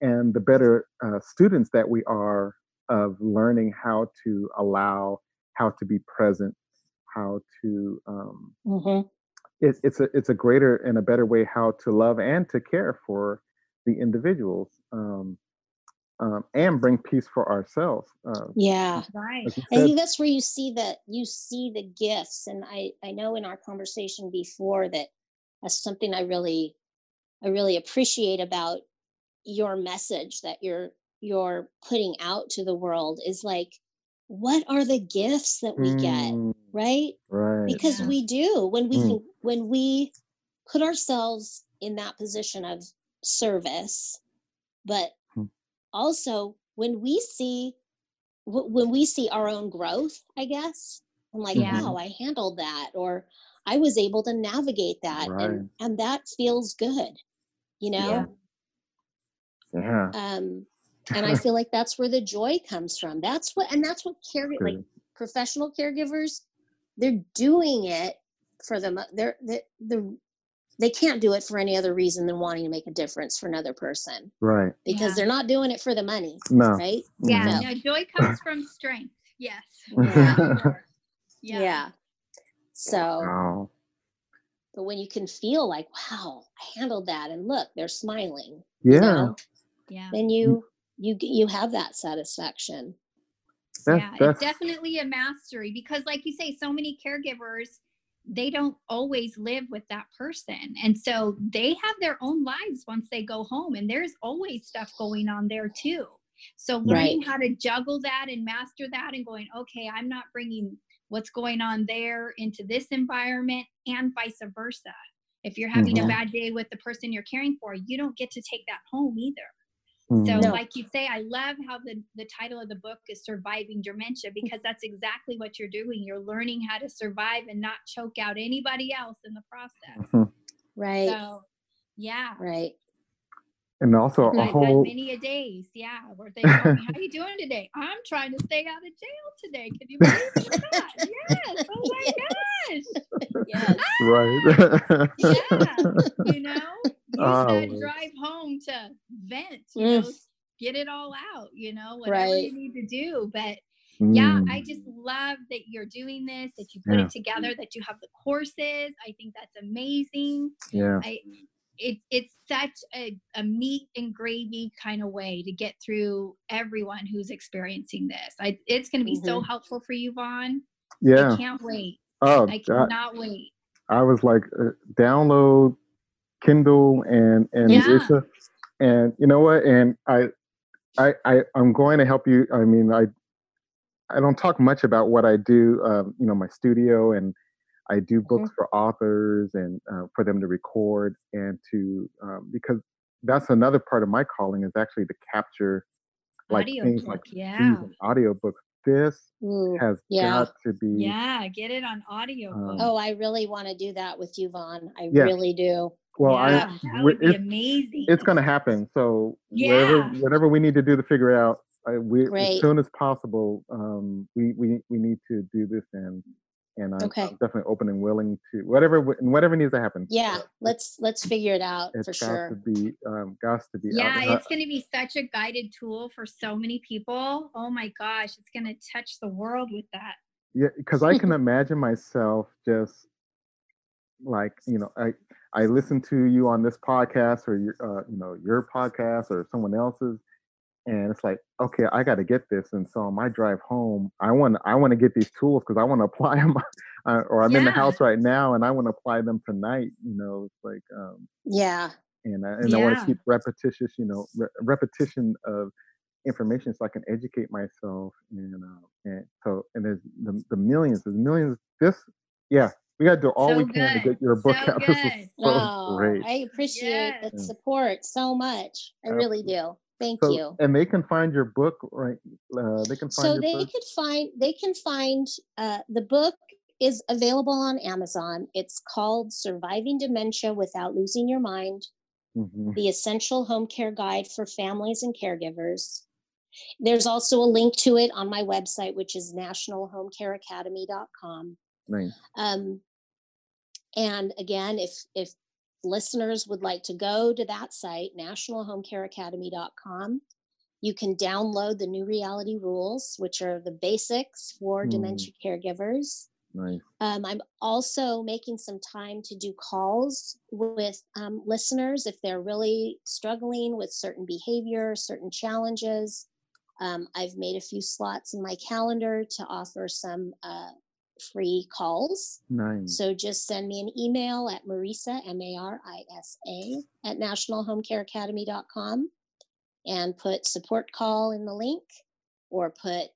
and the better uh, students that we are of learning how to allow, how to be present, how to. Um, it, it's a it's a greater and a better way how to love and to care for the individuals, um, um, and bring peace for ourselves. Uh, yeah right like I think that's where you see that you see the gifts. And I, I know in our conversation before that that's something I really, I really appreciate about your message that you're, you're putting out to the world is like, what are the gifts that we get? Mm, Right. right. Because Yeah. we do when we Mm. can, when we put ourselves in that position of service, but Hmm. also when we see when we see our own growth, I guess, I'm like, Yeah. wow, I handled that, or I was able to navigate that, and and that feels good, you know. Yeah. Yeah. Um, and I feel like that's where the joy comes from. That's what, and that's what care like professional caregivers, they're doing it for the They're the the they can't do it for any other reason than wanting to make a difference for another person Right. because Yeah. they're not doing it for the money, No. right? Yeah, No. no, joy comes from strength. Yes. Yeah. Yeah. Yeah. So, Wow. but when you can feel like, wow, I handled that, and look, they're smiling. Yeah. You know, Yeah. then you you you have that satisfaction. That's, yeah, that's it's definitely a mastery because, like you say, so many caregivers they don't always live with that person, and so they have their own lives once they go home, and there's always stuff going on there too. So learning Right. how to juggle that and master that, and going, okay, I'm not bringing what's going on there into this environment, and vice versa. If you're having Mhm. a bad day with the person you're caring for, you don't get to take that home either. So, mm, No. like you say, I love how the, the title of the book is Surviving Dementia because that's exactly what you're doing. You're learning how to survive and not choke out anybody else in the process. mhm. Right. So, yeah. Right. and also a I've whole many a days, yeah, where they tell me, "How you doing today?" I'm trying to stay out of jail today. Can you believe it? or not?" Yes. Oh my gosh. Yes. right. Yeah. You know, use Oh, that drive home to vent. You Mm. know, get it all out. You know, whatever you need to do. But yeah Mm, i just love that you're doing this that you put Yeah. it together that you have the courses i think that's amazing yeah. i it, it's such a, a meat and gravy kind of way to get through everyone who's experiencing this I, it's going to be so helpful for you vaughn Yeah. i can't wait Oh, i I, cannot wait I was like, uh, download Kindle and and Yeah. Marisa, and you know what? And I, I, I, I'm going to help you. I mean, I, I don't talk much about what I do. Um, you know, my studio and I do books for authors and uh, for them to record and to um, because that's another part of my calling is actually to capture like audio things book like yeah these in audiobooks. This Ooh. has yeah. got to be yeah get it on audio Um, Oh, I really want to do that with you, Vaughn. I Yeah. really do. Well. yeah, I that would be amazing it's going to happen. So whatever Yeah. whatever we need to do to figure out, I, we as soon as possible, um, we we we need to do this and and I'm, Okay. I'm definitely open and willing to whatever whatever needs to happen. Yeah, So let's let's figure it out it's for got to be um, got to be Yeah, there. it's going to be such a guided tool for so many people. Oh my gosh, it's going to touch the world with that. Yeah, because I can imagine myself just like you know, I I listen to you on this podcast or your uh, you know your podcast or someone else's, and it's like okay, I got to get this, and so on my drive home, I want I want to get these tools because I want to apply them, uh, or I'm in the house right now and I want to apply them tonight. You know, it's like um, Yeah, and I, and I want to keep repetitious, you know, re- repetition of information so I can educate myself and uh, and so and there's the, the millions, there's millions. This, yeah, we got to do all So we can to get your book So out. This is so oh, great. I appreciate the support so much. I really do. Thank So, you. and they can find your book, right? Uh, they can find So your they book. could find they can find uh, the book is available on Amazon. It's called Surviving Dementia Without Losing Your Mind: Mhm. The Essential Home Care Guide for Families and Caregivers. There's also a link to it on my website, which is nationalhomecareacademy.com. Nice. Um, and again, if if listeners would like to go to that site, nationalhomecareacademy.com, you can download the new reality rules, which are the basics for Mm. dementia caregivers. Nice. Um, I'm also making some time to do calls with um, listeners if they're really struggling with certain behavior, certain challenges. Um, I've made a few slots in my calendar to offer some uh, free calls. Nice. So just send me an email at Marisa, M A R I S A, at nationalhomecareacademy.com and put support call in the link or put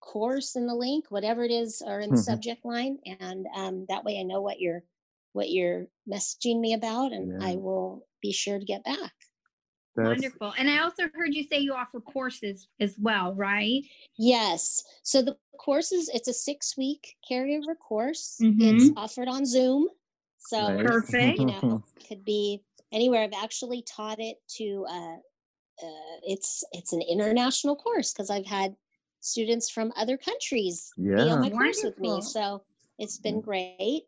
course in the link, whatever it is, or in the Mhm. subject line. And um, that way I know what you're what you're messaging me about, and I will be sure to get back. That's Wonderful. And I also heard you say you offer courses as well, right? Yes. So the courses, it's a six week caregiver course. It's Mhm. offered on Zoom. So Nice. Perfect. you know, could be anywhere. I've actually taught it to uh, uh it's it's an international course because I've had students from other countries be Yeah. on my course with me. So it's been great.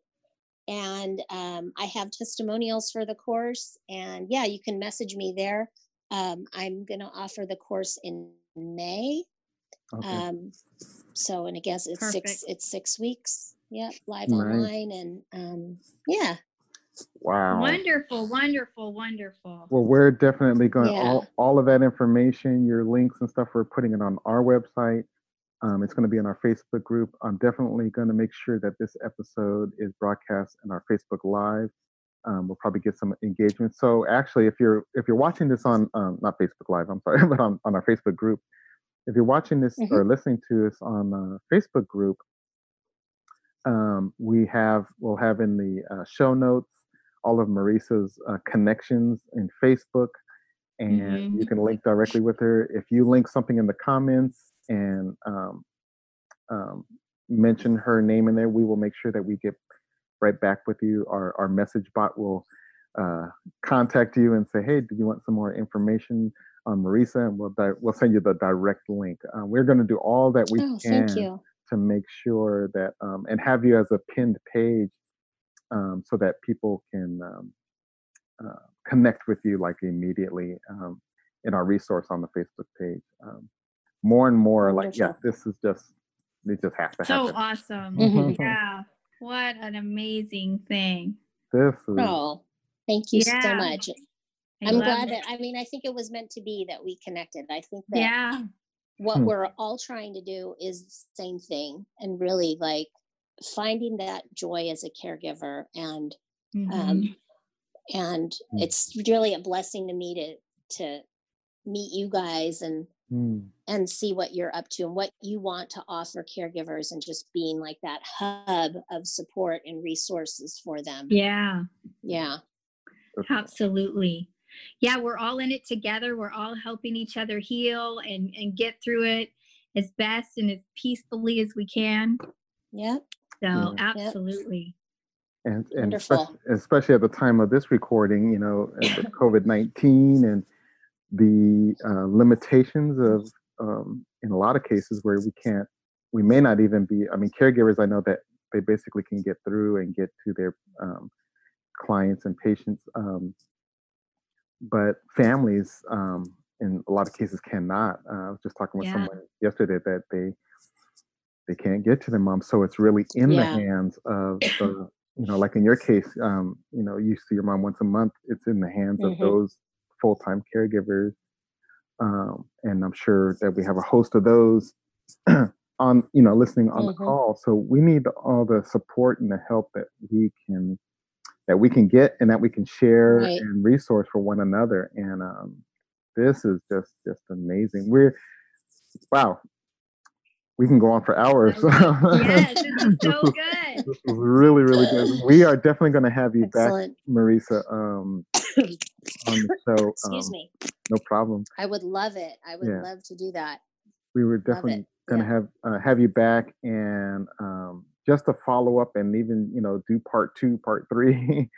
And um, I have testimonials for the course. And yeah, you can message me there. Um, I'm going to offer the course in May. okay. Um, so, and I guess it's six it's six weeks. Yep. Live Nice. online. And um, yeah. wow. Wonderful, wonderful, wonderful. Well, we're definitely going Yeah. all all of that information, your links and stuff. We're putting it on our website. Um, it's going to be in our Facebook group. I'm definitely going to make sure that this episode is broadcast in our Facebook Live. Um, we'll probably get some engagement. So actually, if you're if you're watching this on um, not Facebook Live, I'm sorry, but on, on our Facebook group, if you're watching this Mhm. or listening to us on the Facebook group, um, we have we'll have in the uh, show notes all of Marisa's uh, connections in Facebook, and you Mhm. can link directly with her. If you link something in the comments and um, um, mention her name in there, we will make sure that we get right back with you. Our our message bot will uh, contact you and say, "Hey, do you want some more information on Marisa?" And we'll di- we'll send you the direct link. Uh, we're going to do all that we Oh, can to make sure that um, and have you as a pinned page um, so that people can um, uh, connect with you like immediately um, in our resource on the Facebook page. Um, more and more, like yeah, this is just it just has to happen. So happen. awesome. Mhm. Yeah. What an amazing thing. This is Oh, thank you Yeah. so much. I I'm glad it. that, I mean, I think it was meant to be that we connected. I think that Yeah. what Hmm. we're all trying to do is the same thing and really like finding that joy as a caregiver and Mhm. um and Mm. it's really a blessing to me to to meet you guys and mm, and see what you're up to and what you want to offer caregivers and just being like that hub of support and resources for them yeah. yeah Absolutely. Yeah, we're all in it together. We're all helping each other heal and, and get through it as best and as peacefully as we can. yeah So, Yeah. absolutely. and and Wonderful. especially, especially at the time of this recording, you know, COVID nineteen and the uh, limitations of, um, in a lot of cases where we can't, we may not even be. I mean, caregivers, I know that they basically can get through and get to their um, clients and patients, um, but families, um, in a lot of cases, cannot. Uh, I was just talking with Yeah. someone yesterday that they they can't get to their mom, so it's really in the hands of the you know, like in your case, um, you know, you see your mom once a month. It's in the hands Mhm. of those full-time caregivers, um, and I'm sure that we have a host of those on, you know, listening on the Mhm. call. So we need all the support and the help that we can that we can get and that we can share Right. and resource for one another. And um, this is just just amazing. We're wow. We can go on for hours. Yes, this is so good. This is really, really good. We are definitely going to have you back, Marisa, um, on the show. excuse um, me No problem. i would love it i would Yeah. love to do that We were definitely going to Yeah. have uh, have you back and um, just to follow up and even you know do part two, part three,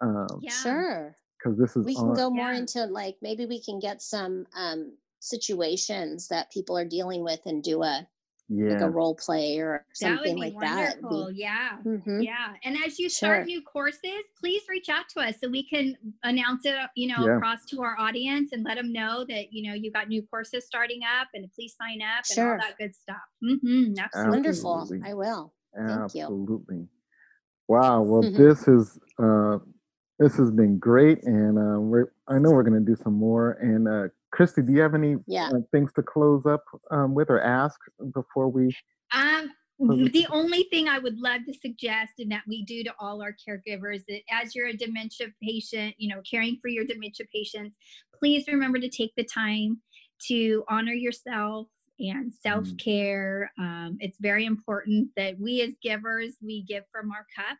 because Yeah. sure Because this is we can on- go more Yeah. into like maybe we can get some um situations that people are dealing with and do a like a role play or That would something be like that wonderful. Yeah. hmm Yeah. And as you start Sure. new courses, please reach out to us so we can announce it, you know, Yeah. across to our audience and let them know that, you know, you got new courses starting up and please sign up and all that good stuff. Mm-hmm. absolutely. wonderful i will Thank you. absolutely. Wow. Well, Mhm. this is uh, this has been great, and uh, we're I know we're going to do some more. And uh, Christy, do you have any Yeah. uh, things to close up um, with or ask before we? Um, the only thing I would love to suggest and that we do to all our caregivers that as you're a dementia patient, you know, caring for your dementia patients, please remember to take the time to honor yourself and self-care. Um, it's very important that we as givers, we give from our cup.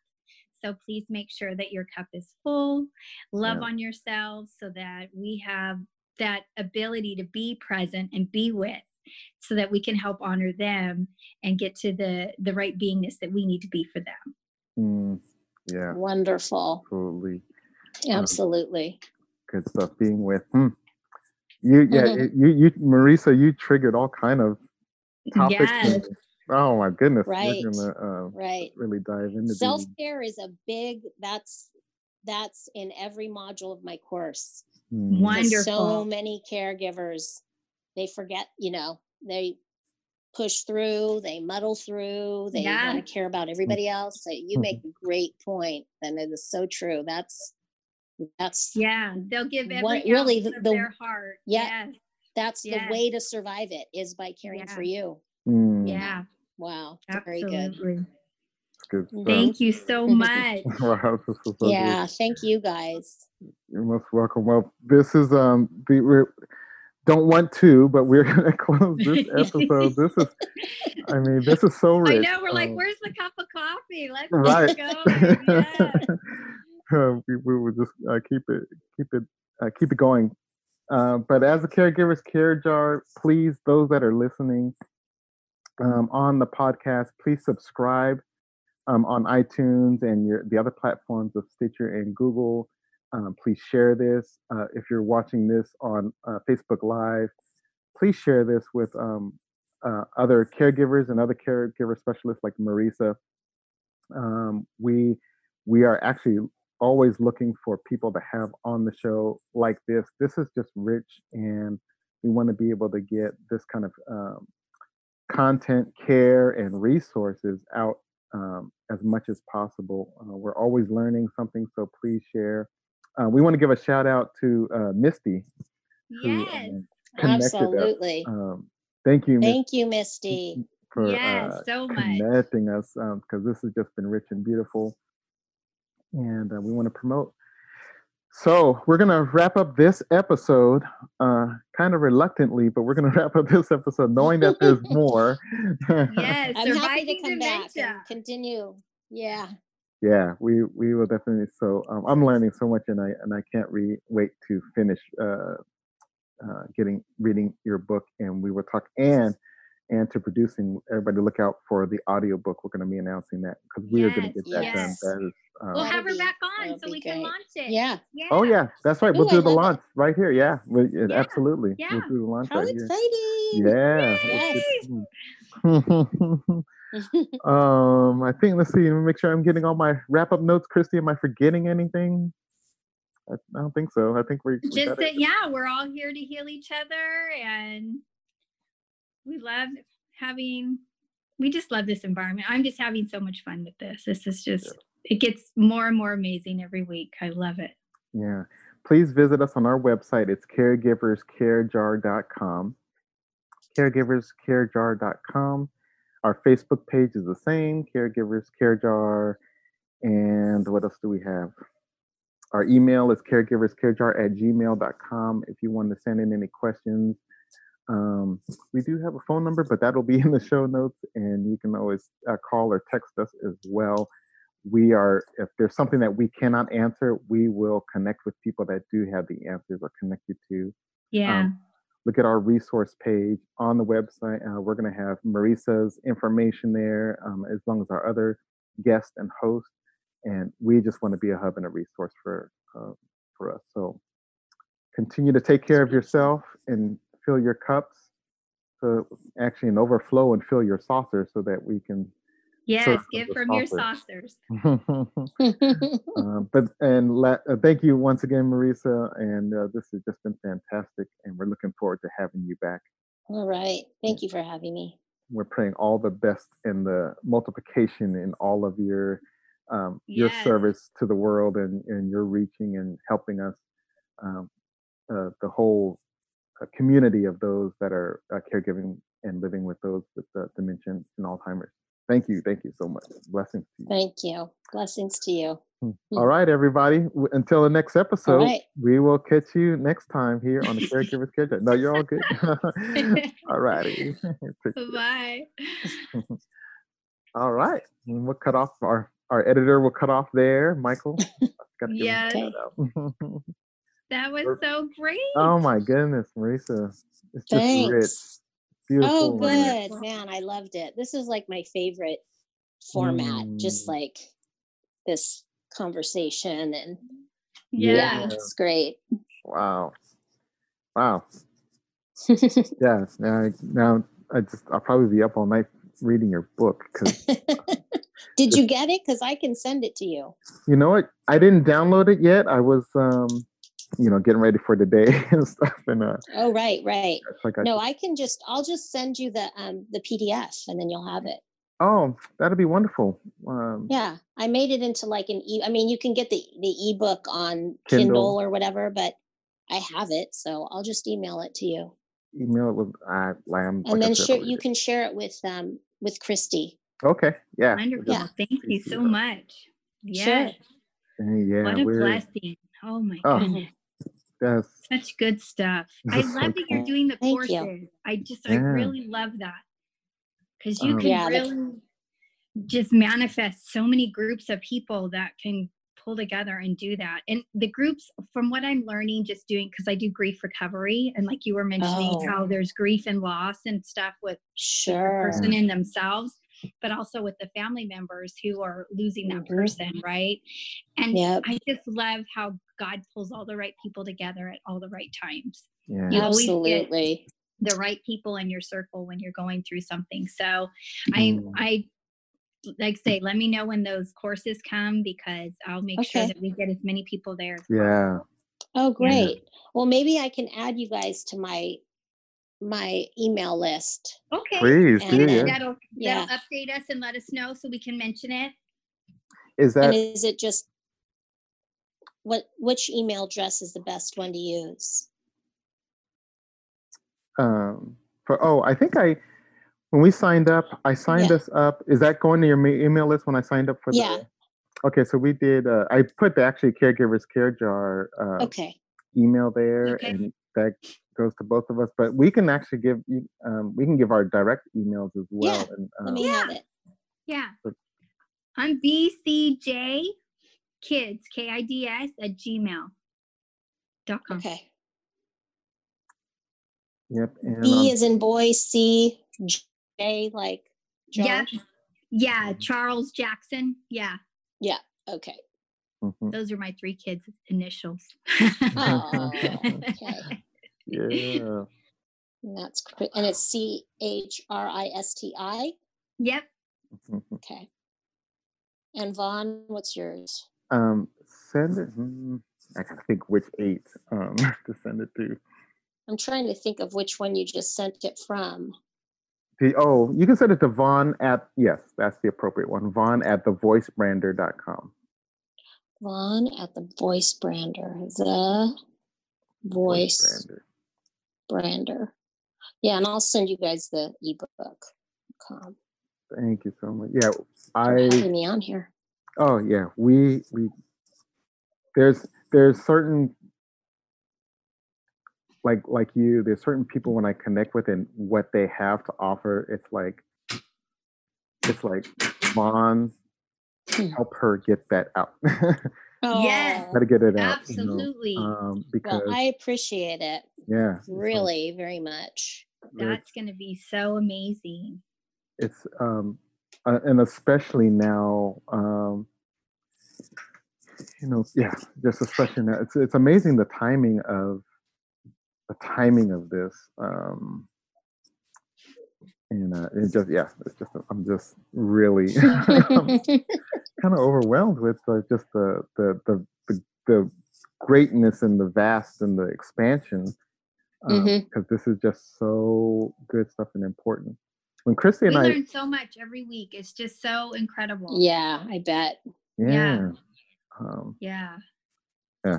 So please make sure that your cup is full. Love Yeah. on yourselves so that we have that ability to be present and be with so that we can help honor them and get to the the right beingness that we need to be for them. Mm, yeah, Wonderful. absolutely. Absolutely. Good stuff. Being with. Hmm. You, yeah, Mhm. it- you, you, Marisa, you triggered all kind of topics. Yes. and- oh my goodness. Right. We're gonna uh, Right. really dive into these. Self care is a big, that's, that's in every module of my course. Mm, One- 'Cause So many caregivers, they forget, you know, they push through, they muddle through, they Yeah. want to care about everybody else. So you make a great point, and it is so true. That's, that's, Yeah, they'll give every What- really, the- the- their heart. Yeah. Yes. that's yes. the way to survive it is by caring for you. mm, Yeah. Wow. Very good. Absolutely. Good. Thank you so much. Wow, this was so good. Yeah. Thank you guys. You're most welcome. Well, this is um the we don't want to, but we're gonna close this episode. this is, I mean, this is so rich. I know. We're like, Um, where's the cup of coffee? Let's right. Yes. Uh, we, we will just uh, keep it keep it uh, keep it going. Uh, but as a caregiver's care jar, please, those that are listening um, on the podcast, please subscribe um, on iTunes and your the other platforms of Stitcher and Google. Um, please share this. Uh, if you're watching this on uh, Facebook Live, please share this with um, uh, other caregivers and other caregiver specialists like Marisa. Um, we we are actually always looking for people to have on the show like this. This is just rich, and we want to be able to get this kind of um, content, care, and resources out um, as much as possible. Uh, we're always learning something, so please share. Uh, we want to give a shout out to uh, Misty. who, Yes. um, connected us. Absolutely. Um, thank you, Misty, Thank you, Misty. for Yes, uh, so much. connecting us because this has just been rich and beautiful and uh, we want to promote so we're going to wrap up this episode uh, kind of reluctantly but we're going to wrap up this episode knowing that there's more Yes. I'm happy to surviving come back and continue. Yeah. Yeah we we will definitely so um, i'm learning so much and i and i can't re- wait to finish uh, uh, getting reading your book and we will talk and and to producing everybody look out for the audio book we're going to be announcing that because we are going to get that done yes. that is um, We'll have her back on that'll so be we can launch it. Yeah. Yeah. Oh yeah, that's right. We'll Ooh, do I the love it. launch right here. Yeah, we, yeah, Yeah, absolutely. yeah. We'll do the launch How right here. exciting. Yeah. um, I think let's see. Let me make sure I'm getting all my wrap up notes. Christy, am I forgetting anything? I, I don't think so. I think we're Just that, it. yeah, we're all here to heal each other and we love having, we just love this environment. I'm just having so much fun with this. This is just, it gets more and more amazing every week. I love it. Yeah. Please visit us on our website. It's caregiverscarejar.com. Caregiverscarejar.com. Our Facebook page is the same, Caregivers Care Jar. And what else do we have? Our email is caregiverscarejar at gmail.com if you want to send in any questions. Um, we do have a phone number, but that'll be in the show notes, and you can always uh, call or text us as well we are if there's something that we cannot answer we will connect with people that do have the answers or connect you to Yeah. Um, look at our resource page on the website uh, we're going to have marisa's information there um, as long as our other guests and hosts and we just want to be a hub and a resource for uh, for us. So continue to take care of yourself and fill your cups to actually an overflow and fill your saucer so that we can yes. serve Give from your saucers. um, but and la- uh, thank you once again, Marisa. And uh, this has just been fantastic, and we're looking forward to having you back. All right. Thank you for having me. We're praying all the best in the multiplication in all of your um, your Yes. service to the world, and and your reaching and helping us, um, uh, the whole uh, community of those that are uh, caregiving and living with those with uh, dementia and Alzheimer's. Thank you, thank you so much. Blessings to you. Thank you. Blessings to you. Mm. All right, everybody. Until the next episode, right. we will catch you next time here on the Caregivers Care No, you're all good. all righty. Bye. all right. We'll cut off our our editor will cut off there. Michael. I to give him a Yes. That was so great. oh my goodness, Marisa. It's just rich. Thanks. Beautiful. Oh, and- good. Man, I loved it. This is like my favorite format, just Mm. like this conversation. And Yeah. yeah, yeah. it's great. Wow. Wow. Yeah. Now, now I just I'll probably be up all night reading your book because Did you get it? Because I can send it to you. you know what? I didn't download it yet. I was um, you know, getting ready for the day and stuff, and uh, Oh, right, right. like No, I can just, I'll just send you the, um, the PDF and then you'll have it. oh, that'd be wonderful. Um, Yeah, I made it into like an e, I mean, you can get the, the ebook on Kindle. Kindle or whatever, but I have it, so I'll just email it to you. email it with uh, lamb. And then share, you can share it with, um, with Christy. Okay. Yeah. Wonderful. Yeah. Thank you so that. much. Sure. Yes. Yeah. what a blessing. Oh my Oh. goodness. That's Such good stuff. I That's so love that you're doing the Thank courses. you. I just, I really love that. Because you Um, can Yeah, really just manifest so many groups of people that can pull together and do that. And the groups, from what I'm learning, just doing, because I do grief recovery, and like you were mentioning, Oh. how there's grief and loss and stuff with the Sure. person in themselves, but also with the family members who are losing that Mhm. person, right? And Yep. I just love how God pulls all the right people together at all the right times. yeah. You always get Absolutely. the right people in your circle when you're going through something. So I Mm. I like say, let me know when those courses come because I'll make sure that we get as many people there. Yeah. Oh, great. Well, maybe I can add you guys to my, my email list. Okay. Please And do. then- Yeah. That'll that'll update us and let us know so we can mention it. Is that And that is it just, what, which email address is the best one to use? um for? Oh, I think I when we signed up, I signed Yeah. us up. Is that going to your ma- email list when I signed up for Yeah. the? Okay, so we did. Uh, I put the actually caregivers care jar uh, Okay, email there, Okay. and that goes to both of us. But we can actually give you, um, we can give our direct emails as well. Yeah, and, let um, me have it. Yeah. But- I'm BCJ kids, K I D S at gmail. Dot com. Okay. Yep. And, B um, is in boy, C, J like Yeah. John. Yeah. Charles Jackson. Yeah. Yeah. Okay. mhm. Those are my three kids' initials. Oh, okay. Yeah. And that's, cr- and it's C H R I S T I. yep. mhm. Okay. And Vaughn, what's yours? Um, send it. mm, I gotta think which eight um to send it to. I'm trying to think of which one you just sent it from. The, oh, you can send it to Vaughn at yes, that's the appropriate one. Vaughn at thevoicebrander.com. Vaughn at the voice brander, the voice Brander. brander. Yeah, and I'll send you guys the ebook. Com. Thank you so much. Yeah, I having me on here. Oh yeah, we we there's there's certain like like you, there's certain people when I connect with and what they have to offer, it's like it's like Vaughn, Hmm. help her get that out. Yes. Oh, Gotta get it out. you know, Absolutely. um, because Well, I appreciate it yeah, it's like- really very much. That's going to be so amazing. it's um uh, and especially now um you know yeah just especially now it's it's amazing the timing of the timing of this um and uh it just yeah it's just i'm just really kind of overwhelmed with uh, just the, the the the the greatness and the vast and the expansion because Mhm. this is just so good stuff and important when christy We and i learn so much every week. It's just so incredible. yeah, I bet. Yeah. Yeah. Um, Yeah. yeah.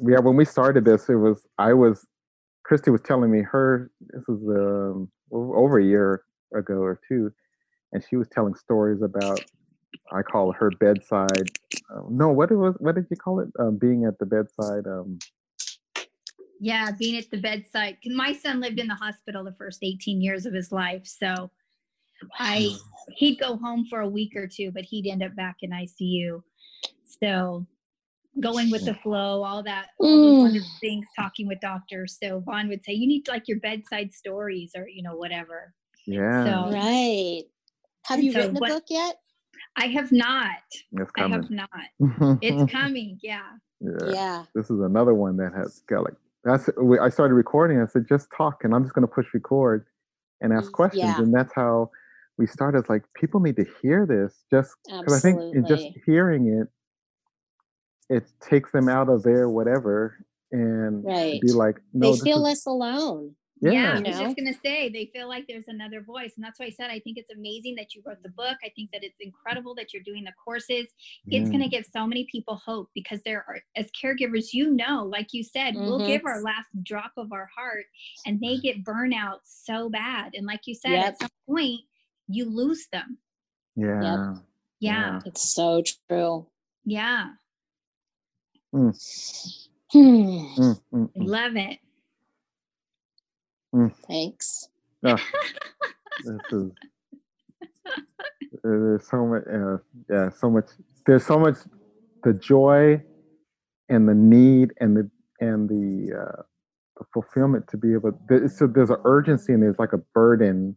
When we started this, it was I was Christy was telling me her this was um, over a year ago or two, and she was telling stories about I call her bedside. Uh, no, what it was? What did you call it? Um, being at the bedside. Um, Yeah. Being at the bedside. My son lived in the hospital the first 18 years of his life. So I he'd go home for a week or two, but he'd end up back in ICU. So going with the flow, all that, all those Mm. wonderful things, talking with doctors. So Vaughn would say, you need like your bedside stories or, you know, whatever. Yeah, So- Right. Have you So written a what- book yet? I have not. it's coming. I have not. It's coming. Yeah. yeah. Yeah. This is another one that has got like that's. I started recording. I said just talk, and I'm just going to push record and ask Mm, questions, yeah. and that's how we started. It's like people need to hear this, just because I think in just hearing it, it takes them out of their whatever and Right. be like, no, they feel is, less alone. Yeah, yeah, I You was know? just gonna say they feel like there's another voice, and that's why I said I think it's amazing that you wrote the book. I think that it's incredible that you're doing the courses. It's gonna give so many people hope because there are, as caregivers, you know, like you said, we'll Mhm. give our last drop of our heart, and they get burnout so bad. And like you said, Yep. at some point you lose them. yeah. Yeah, yeah. It's so true. yeah, Hmm. Mm, mm, mm. love it. Thanks. Ah, this is there's so much uh, yeah so much there's so much the joy and the need and the and the uh the fulfillment to be able there- so there's an urgency and there's like a burden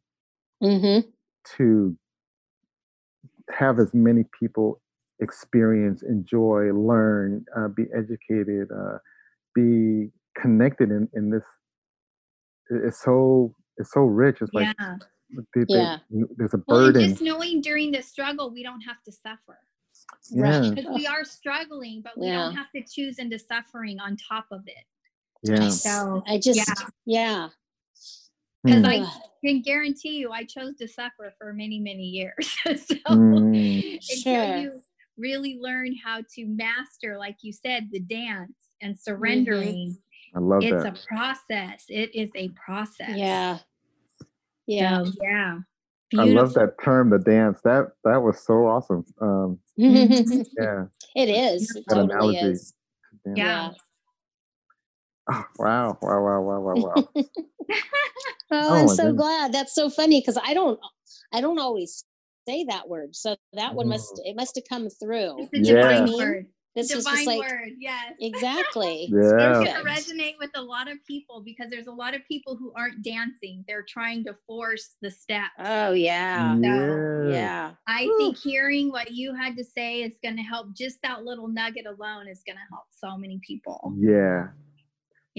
Mm-hmm. To have as many people experience enjoy learn uh, be educated uh, be connected in in this. It's so it's so rich it's like Yeah. they- they- there's a Well, burden just knowing during the struggle we don't have to suffer. yeah because we are struggling, but we don't have to choose into suffering on top of it. yeah So I just, yeah. yeah. Because Mm, I can guarantee you, I chose to suffer for many, many years. so Mm. until you really learn how to master, like you said, the dance and Mm-hmm. surrendering, i love it's that a process. It is a process. Yeah. Yeah. So, yeah. i love that term the dance that that was so awesome um yeah it is. It that totally analogy is. Yeah. Yeah. Oh, wow wow wow wow wow wow Oh, Oh I'm so goodness. glad. That's so funny because I don't, I don't always say that word. So that one must, oh. it must have come through. It's a Yeah. divine I mean, word. This was divine just like word. Yes. exactly. It's yeah going to resonate with a lot of people because there's a lot of people who aren't dancing. They're trying to force the steps. Oh yeah. yeah Yeah. I Whew. think hearing what you had to say is going to help. Just that little nugget alone is going to help so many people. yeah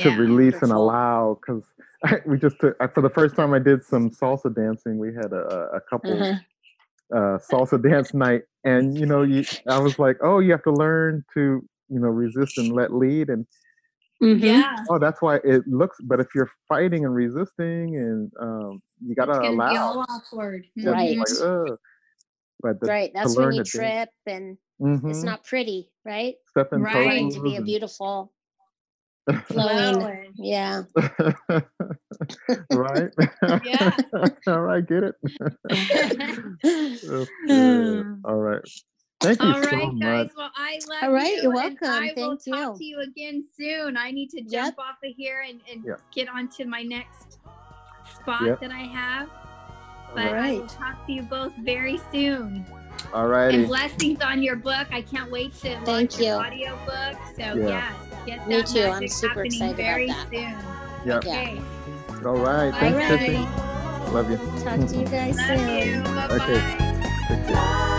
to Yeah. release and Wonderful. allow because we just took for the first time i did some salsa dancing we had a, a- a couple Uh-huh. uh, salsa dance night, and you know, you I was like, oh, you have to learn to you know resist and let lead, and Mhm. Yeah. oh, that's why it looks. But if you're fighting and resisting, and um, you gotta it's going to be allow, all awkward. yeah, Right. Like, ugh. But the, Right. That's when you to dance. trip and mhm, it's not pretty, right? stepping Right. Trying to be a beautiful and- flowing. Flowing. Yeah. right? Yeah. All right, get it. That's. All right. Thank you All so right, guys. much. Well, I love All right, you, you're and welcome. I will Thank talk you. to you again soon. I need to Yep. jump off of here and, and Yep. get on to my next spot Yep. that I have. But right. I will talk to you both very soon. All And blessings on your book. I can't wait to Thank launch your you. audio book. So Yeah. yes, get Me too. I'm super happening excited about that. soon. Yep. Yeah. Okay. All right. All Thanks, right. Tiffany. Love you. Talk to you guys Love soon. you. Bye bye. Okay. Take care.